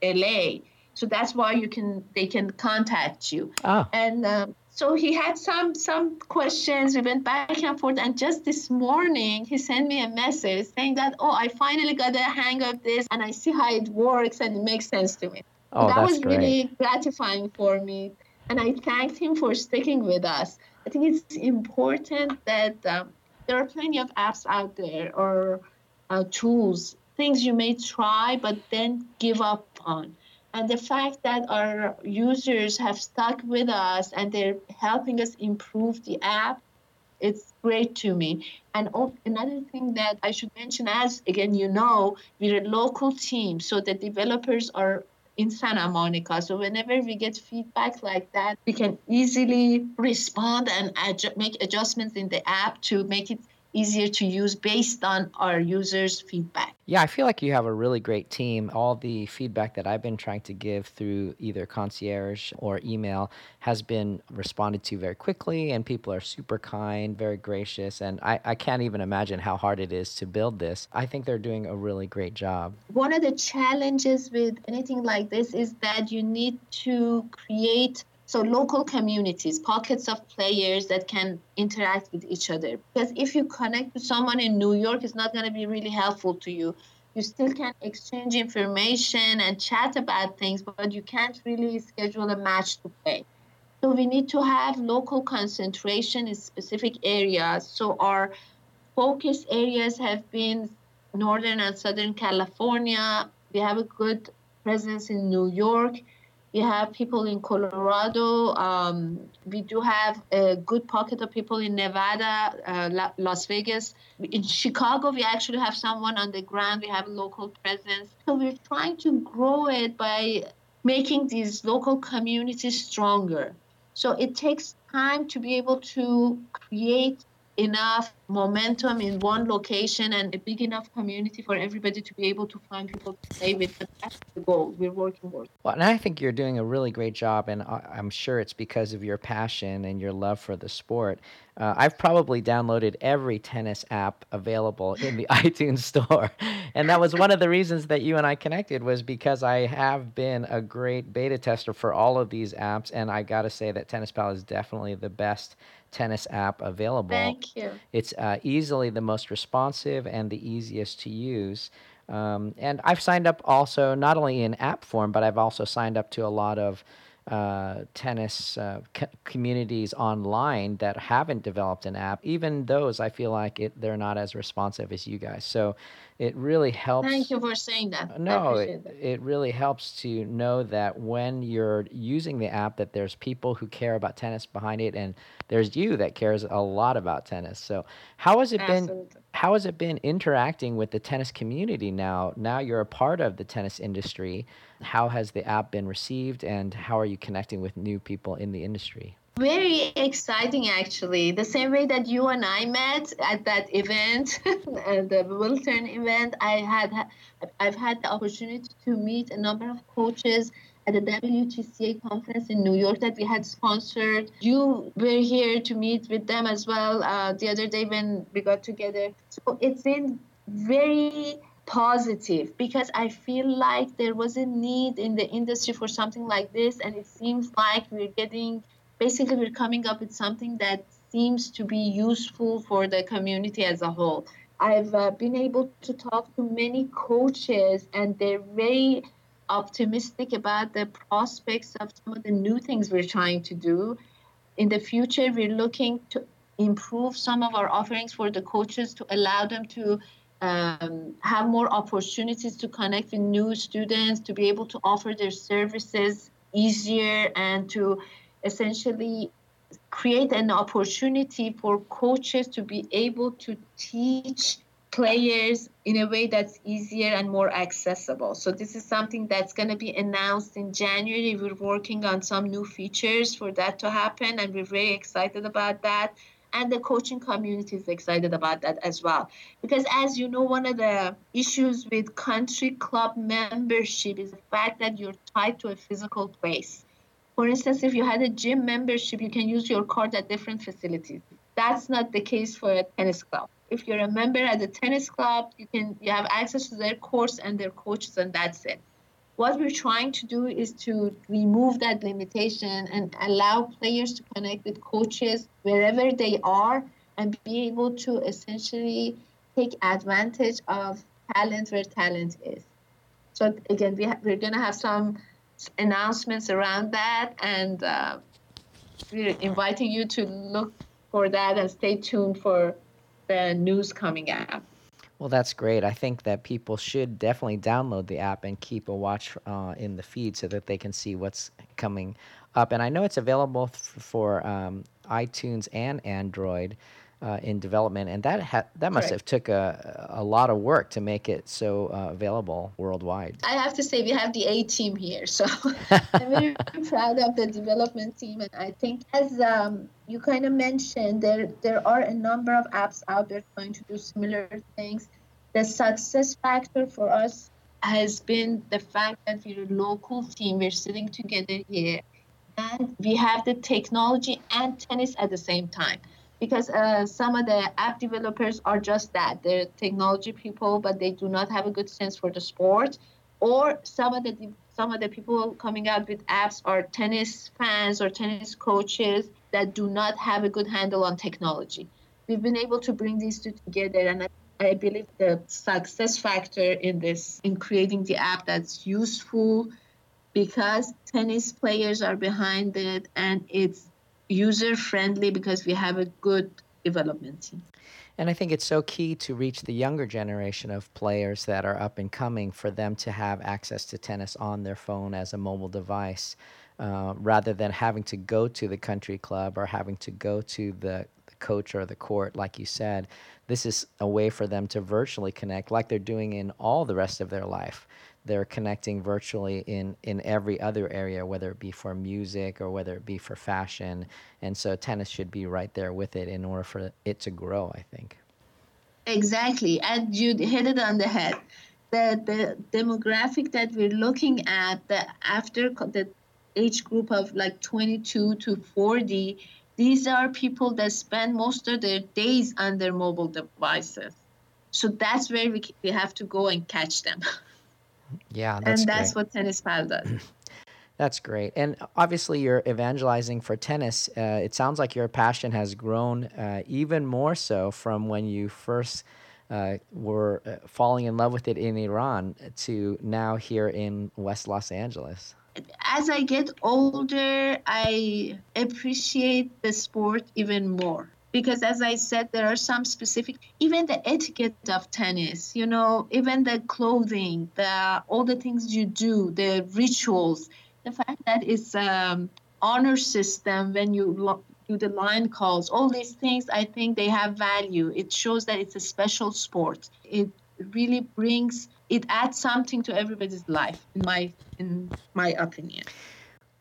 LA. So that's why you can they can contact you. Oh. And um, so he had some some questions. We went back and forth, and just this morning he sent me a message saying that oh I finally got the hang of this, and I see how it works and it makes sense to me. Oh, that was great. really gratifying for me, and I thanked him for sticking with us. I think it's important that um, there are plenty of apps out there or uh, tools, things you may try but then give up on. And the fact that our users have stuck with us and they're helping us improve the app, it's great to me. And oh, another thing that I should mention, as again, you know, we're a local team, so the developers are in Santa Monica. So whenever we get feedback like that, we can easily respond and adju- make adjustments in the app to make it easier to use based on our users' feedback. Yeah, I feel like you have a really great team. All the feedback that I've been trying to give through either concierge or email has been responded to very quickly, and people are super kind, very gracious. And I, I can't even imagine how hard it is to build this. I think they're doing a really great job. One of the challenges with anything like this is that you need to create so local communities, pockets of players that can interact with each other. Because if you connect with someone in New York, it's not going to be really helpful to you. You still can exchange information and chat about things, but you can't really schedule a match to play. So we need to have local concentration in specific areas. So our focus areas have been Northern and Southern California. We have a good presence in New York. We have people in Colorado. Um, we do have a good pocket of people in Nevada, uh, La- Las Vegas. In Chicago, we actually have someone on the ground. We have local presence. So we're trying to grow it by making these local communities stronger. So it takes time to be able to create enough momentum in one location and a big enough community for everybody to be able to find people to play with. But that's the goal we're working towards. Well, and I think you're doing a really great job, and I'm sure it's because of your passion and your love for the sport. Uh, I've probably downloaded every tennis app available in the [LAUGHS] iTunes store, [LAUGHS] and that was one of the reasons that you and I connected was because I have been a great beta tester for all of these apps, and I got to say that Tennis Pal is definitely the best tennis app available. Thank you. It's uh, easily the most responsive and the easiest to use. Um, and I've signed up also not only in app form, but I've also signed up to a lot of uh, tennis uh, co- communities online that haven't developed an app. Even those, I feel like it, they're not as responsive as you guys. So it really helps. Thank you for saying that. No, appreciate it, that. it really helps to know that when you're using the app that there's people who care about tennis behind it and there's you that cares a lot about tennis. So how has it been Absolutely. How has it been interacting with the tennis community now? Now you're a part of the tennis industry. How has the app been received and how are you connecting with new people in the industry? Very exciting, actually. The same way that you and I met at that event, [LAUGHS] the Wilton event, I had I've had the opportunity to meet a number of coaches at the WTCA conference in New York that we had sponsored. You were here to meet with them as well uh, the other day when we got together. So it's been very positive because I feel like there was a need in the industry for something like this, and it seems like we're getting basically we're coming up with something that seems to be useful for the community as a whole. I've uh, been able to talk to many coaches, and they're very optimistic about the prospects of some of the new things we're trying to do. In the future, we're looking to improve some of our offerings for the coaches to allow them to um, have more opportunities to connect with new students, to be able to offer their services easier, and to essentially create an opportunity for coaches to be able to teach players in a way that's easier and more accessible. So this is something that's going to be announced in January. We're working on some new features for that to happen and we're very excited about that. and the coaching community is excited about that as well because as you know one of the issues with country club membership is the fact that you're tied to a physical place for instance if you had a gym membership you can use your card at different facilities that's not the case for a tennis club if you're a member at the tennis club you can you have access to their course and their coaches and that's it what we're trying to do is to remove that limitation and allow players to connect with coaches wherever they are and be able to essentially take advantage of talent where talent is. So again, we ha- we're going to have some announcements around that, and uh, we're inviting you to look for that and stay tuned for the news coming out. Well, that's great. I think that people should definitely download the app and keep a watch uh, in the feed so that they can see what's coming up. And I know it's available f- for um, iTunes and Android uh, in development, and that ha- that must have took a, a lot of work to make it so uh, available worldwide. I have to say we have the A team here, so [LAUGHS] I'm very proud of the development team, and I think as um, you kind of mentioned, there there are a number of apps out there trying to do similar things. The success factor for us has been the fact that we're a local team. We're sitting together here, and we have the technology and tennis at the same time because uh, some of the app developers are just that. They're technology people but they do not have a good sense for the sport. Or some of the some of the people coming out with apps are tennis fans or tennis coaches that do not have a good handle on technology. We've been able to bring these two together and I, I believe the success factor in this in creating the app that's useful because tennis players are behind it and it's user friendly because we have a good development team. And I think it's so key to reach the younger generation of players that are up and coming for them to have access to tennis on their phone as a mobile device uh, rather than having to go to the country club or having to go to the, the coach or the court, like you said. This is a way for them to virtually connect like they're doing in all the rest of their life. They're connecting virtually in in every other area whether it be for music or whether it be for fashion. And so tennis should be right there with it in order for it to grow i think. Exactly. And you hit it on the head the the demographic that we're looking at the after the age group of like 22 to 40 these are people that spend most of their days on their mobile devices so that's where we, we have to go and catch them [LAUGHS] Yeah, that's and that's great. what Tennis Pal does. [CLEARS THROAT] That's great. And obviously, you're evangelizing for tennis. Uh, it sounds like your passion has grown uh, even more so from when you first uh, were uh, falling in love with it in Iran to now here in West Los Angeles. As I get older, I appreciate the sport even more. Because as i said there are some specific even the etiquette of tennis you know even the clothing the all the things you do the rituals the fact that it's um honor system when you do the line calls all these things i think they have value. It shows that it's a special sport. It really brings it adds something to everybody's life in my in my opinion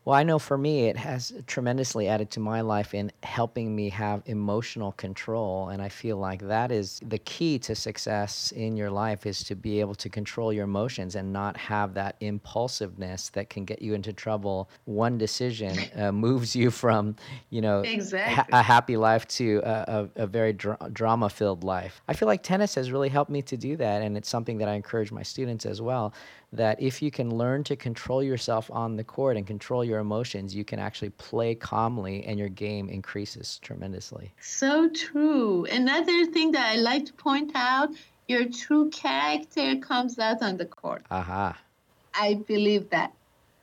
well, I know for me, it has tremendously added to my life in helping me have emotional control. And I feel like that is the key to success in your life is to be able to control your emotions and not have that impulsiveness that can get you into trouble. One decision [LAUGHS] uh, moves you from, you know, exactly. ha- a happy life to a, a, a very dra- drama filled life. I feel like tennis has really helped me to do that. And it's something that I encourage my students as well that if you can learn to control yourself on the court and control your emotions, you can actually play calmly and your game increases tremendously. So true. Another thing that I like to point out your true character comes out on the court. Aha. I believe that.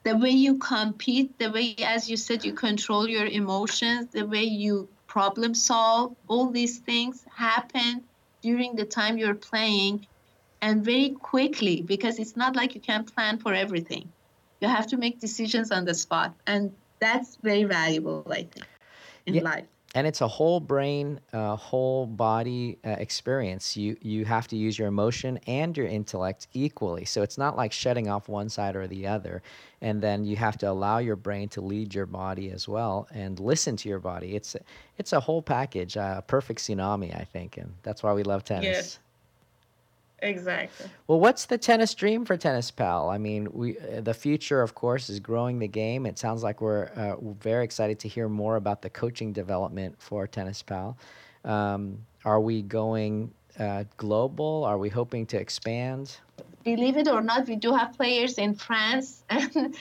The way you compete, the way, as you said, you control your emotions, the way you problem solve, all these things happen during the time you're playing and very quickly because it's not like you can plan for everything. You have to make decisions on the spot, and that's very valuable, I think, in yeah, life. and it's a whole brain, uh, whole body uh, experience. You you have to use your emotion and your intellect equally. So it's not like shutting off one side or the other, and then you have to allow your brain to lead your body as well and listen to your body. It's it's a whole package, a uh, perfect tsunami, I think, and that's why we love tennis. Yes. Exactly. Well, what's the tennis dream for Tennis Pal? I mean, we uh, the future, of course, is growing the game. It sounds like we're uh, very excited to hear more about the coaching development for Tennis Pal. Um, are we going uh, global? Are we hoping to expand? Believe it or not, we do have players in France [LAUGHS] and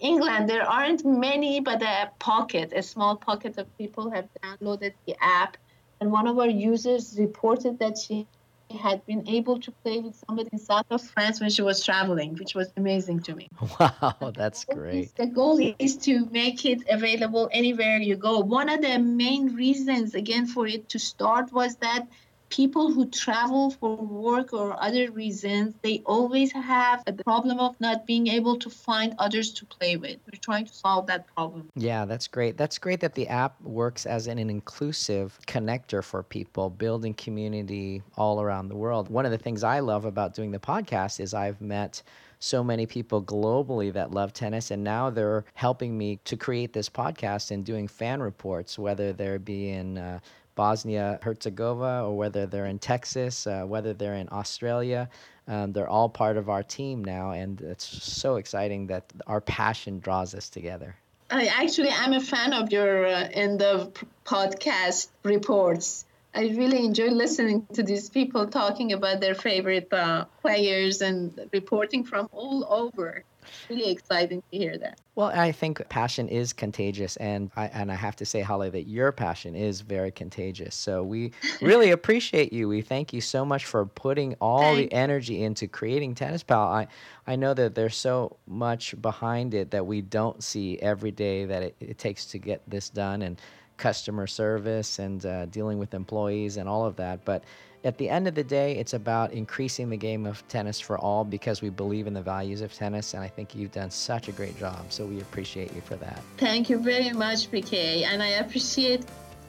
England. There aren't many, but a pocket, a small pocket of people have downloaded the app. And one of our users reported that she had been able to play with somebody in south of France when she was traveling, which was amazing to me. [LAUGHS] Wow, that's great. The goal is to make it available anywhere you go. One of the main reasons, again, for it to start was that people who travel for work or other reasons, they always have a problem of not being able to find others to play with. We're trying to solve that problem. Yeah, that's great. That's great that the app works as an, an inclusive connector for people, building community all around the world. One of the things I love about doing the podcast is I've met so many people globally that love tennis and now they're helping me to create this podcast and doing fan reports whether they're be in uh, Bosnia Herzegovina or whether they're in Texas, uh, whether they're in Australia. Um, they're all part of our team now, and it's so exciting that our passion draws us together. I actually I'm a fan of your uh, end of podcast reports. I really enjoy listening to these people talking about their favorite uh, players and reporting from all over [LAUGHS] really exciting to hear that. Well, I think passion is contagious, and I and I have to say, Holly, that your passion is very contagious. So we [LAUGHS] really appreciate you. We thank you so much for putting all Thanks. the energy into creating Tennis Pal. I I know that there's so much behind it that we don't see every day that it, it takes to get this done, and customer service and uh, dealing with employees and all of that, but at the end of the day, it's about increasing the game of tennis for all because we believe in the values of tennis. And I think you've done such a great job. So we appreciate you for that. Thank you very much, PK. And I appreciate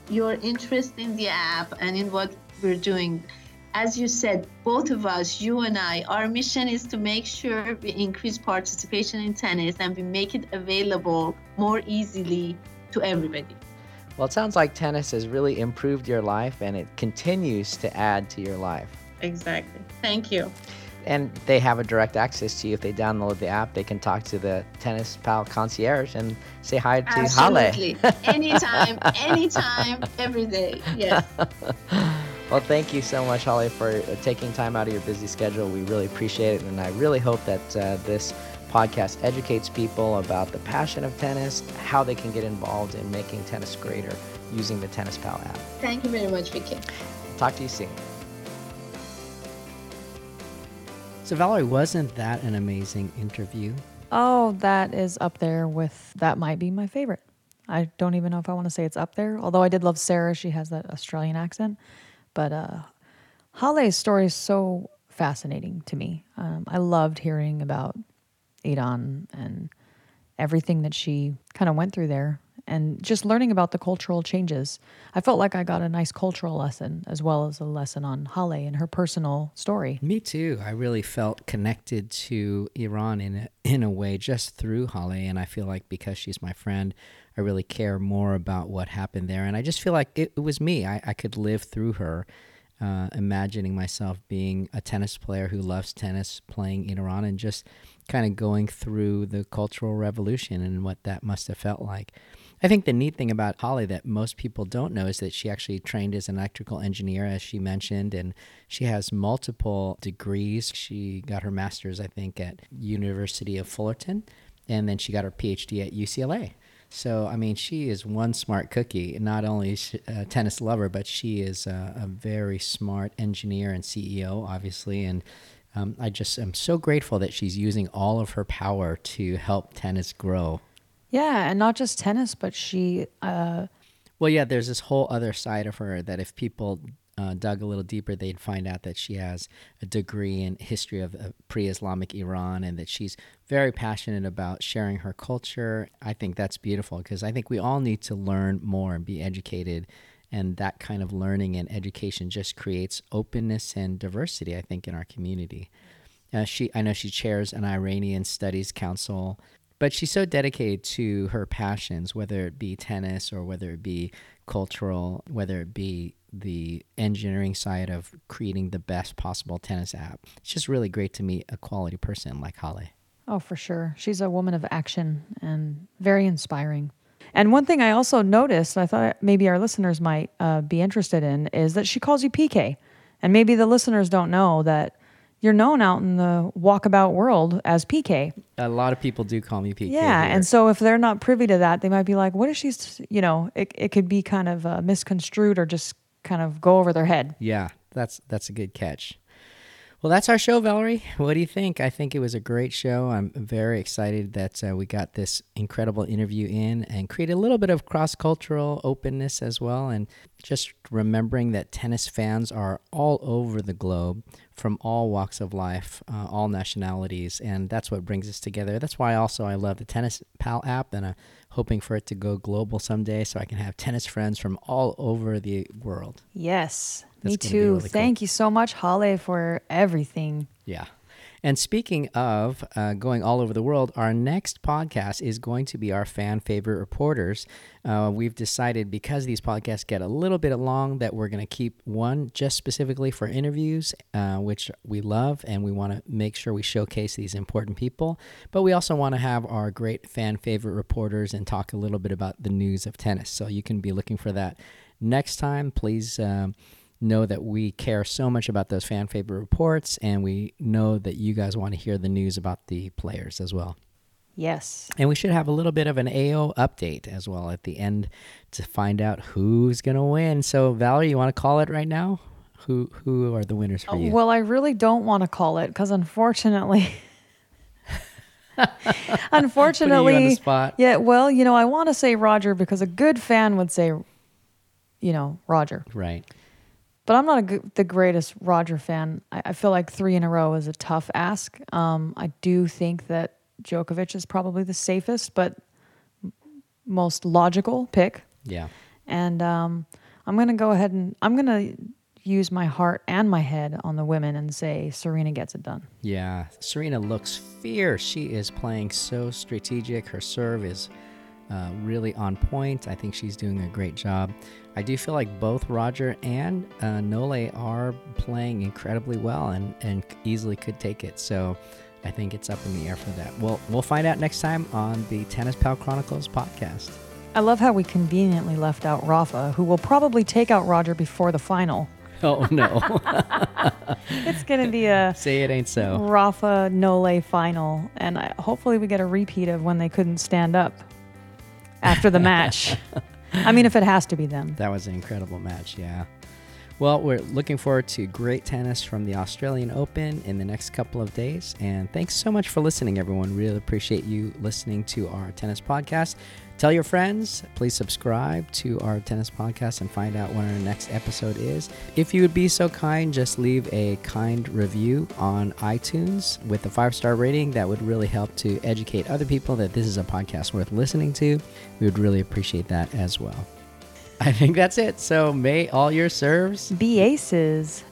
your interest in the app and in what we're doing. As you said, both of us, you and I, our mission is to make sure we increase participation in tennis and we make it available more easily to everybody. Well, it sounds like tennis has really improved your life and it continues to add to your life. Exactly. Thank you. And they have a direct access to you. If they download the app, they can talk to the Tennis Pal concierge and say hi to Absolutely. Hale. [LAUGHS] anytime, anytime, every day. Yes. [LAUGHS] well, thank you so much, Holly, for taking time out of your busy schedule. We really appreciate it. And I really hope that uh, this podcast educates people about the passion of tennis, how they can get involved in making tennis greater using the Tennis Pal app. Thank you very much, PK. Talk to you soon. So, Valerie, wasn't that an amazing interview? Oh, that is up there with that might be my favorite. I don't even know if I want to say it's up there, although I did love Sarah. She has that Australian accent. But uh, Hale's story is so fascinating to me. Um, I loved hearing about Iran and everything that she kind of went through there and just learning about the cultural changes. I felt like I got a nice cultural lesson as well as a lesson on Hale and her personal story. Me too. I really felt connected to Iran in a, in a way just through Hale and I feel like because she's my friend, I really care more about what happened there and I just feel like it, it was me. I, I could live through her. Uh, imagining myself being a tennis player who loves tennis, playing in Iran, and just kind of going through the Cultural Revolution and what that must have felt like. I think the neat thing about Holly that most people don't know is that she actually trained as an electrical engineer, as she mentioned, and she has multiple degrees. She got her master's, I think, at University of Fullerton, and then she got her PhD at UCLA. So, I mean, she is one smart cookie. Not only a tennis lover, but she is a, a very smart engineer and CEO, obviously, and um, I just am so grateful that she's using all of her power to help tennis grow. Yeah, and not just tennis, but she. Uh... Well, yeah, there's this whole other side of her that if people uh, dug a little deeper, they'd find out that she has a degree in history of, of pre Islamic Iran and that she's very passionate about sharing her culture. I think that's beautiful because I think we all need to learn more and be educated. And that kind of learning and education just creates openness and diversity, I think, in our community. Uh, she, I know she chairs an Iranian Studies Council, but she's so dedicated to her passions, whether it be tennis or whether it be cultural, whether it be the engineering side of creating the best possible tennis app. It's just really great to meet a quality person like holly Oh, for sure. She's a woman of action and very inspiring. And one thing I also noticed, I thought maybe our listeners might uh, be interested in, is that she calls you PK. And maybe the listeners don't know that you're known out in the walkabout world as PK. A lot of people do call me PK. Yeah, here. and so if they're not privy to that, they might be like, "What is she?" You know, it it could be kind of uh, misconstrued or just kind of go over their head. Yeah, that's that's a good catch. Well, that's our show, Valerie. [LAUGHS] What do you think? I think it was a great show. I'm very excited that uh, we got this incredible interview in and create a little bit of cross cultural openness as well. And just remembering that tennis fans are all over the globe from all walks of life, uh, all nationalities. And that's what brings us together. That's why also I love the Tennis Pal app and I'm hoping for it to go global someday so I can have tennis friends from all over the world. Yes. Me too. Really Thank cool. you so much, Hale, for everything. Yeah. And speaking of uh, going all over the world, our next podcast is going to be our fan favorite reporters. Uh, we've decided because these podcasts get a little bit long that we're going to keep one just specifically for interviews, uh, which we love, and we want to make sure we showcase these important people. But we also want to have our great fan favorite reporters and talk a little bit about the news of tennis. So you can be looking for that next time. Please. Um, know that we care so much about those fan favorite reports, and we know that you guys want to hear the news about the players as well. Yes. And we should have a little bit of an AO update as well at the end to find out who's going to win. So, Valerie, you want to call it right now? Who who are the winners for uh, you? Well, I really don't want to call it because unfortunately. [LAUGHS] unfortunately, yeah. Well, you know, I want to say Roger because a good fan would say, you know, Roger. Right. But I'm not a, the greatest Roger fan. I, I, feel like three in a row is a tough ask. Um, I do think that Djokovic is probably the safest, but most logical pick. Yeah. And um, I'm going to go ahead and I'm going to use my heart and my head on the women and say Serena gets it done. Yeah. Serena looks fierce. She is playing so strategic. Her serve is uh, really on point. I think she's doing a great job. I do feel like both Roger and uh, Nole are playing incredibly well and, and easily could take it. So I think it's up in the air for that. Well, we'll find out next time on the Tennis Pal Chronicles podcast. I love how we conveniently left out Rafa, who will probably take out Roger before the final. [LAUGHS] Oh no! [LAUGHS] it's gonna be a [LAUGHS] say it ain't so Rafa Nole final, and I, hopefully we get a repeat of when they couldn't stand up after the match. I mean, if it has to be them. That was an incredible match, yeah. Well, we're looking forward to great tennis from the Australian Open in the next couple of days. And thanks so much for listening, everyone. Really appreciate you listening to our tennis podcast. Tell your friends, please subscribe to our tennis podcast and find out when our next episode is. If you would be so kind, just leave a kind review on iTunes with a five star rating. That would really help to educate other people that this is a podcast worth listening to. We would really appreciate that as well. I think that's it. So may all your serves be aces.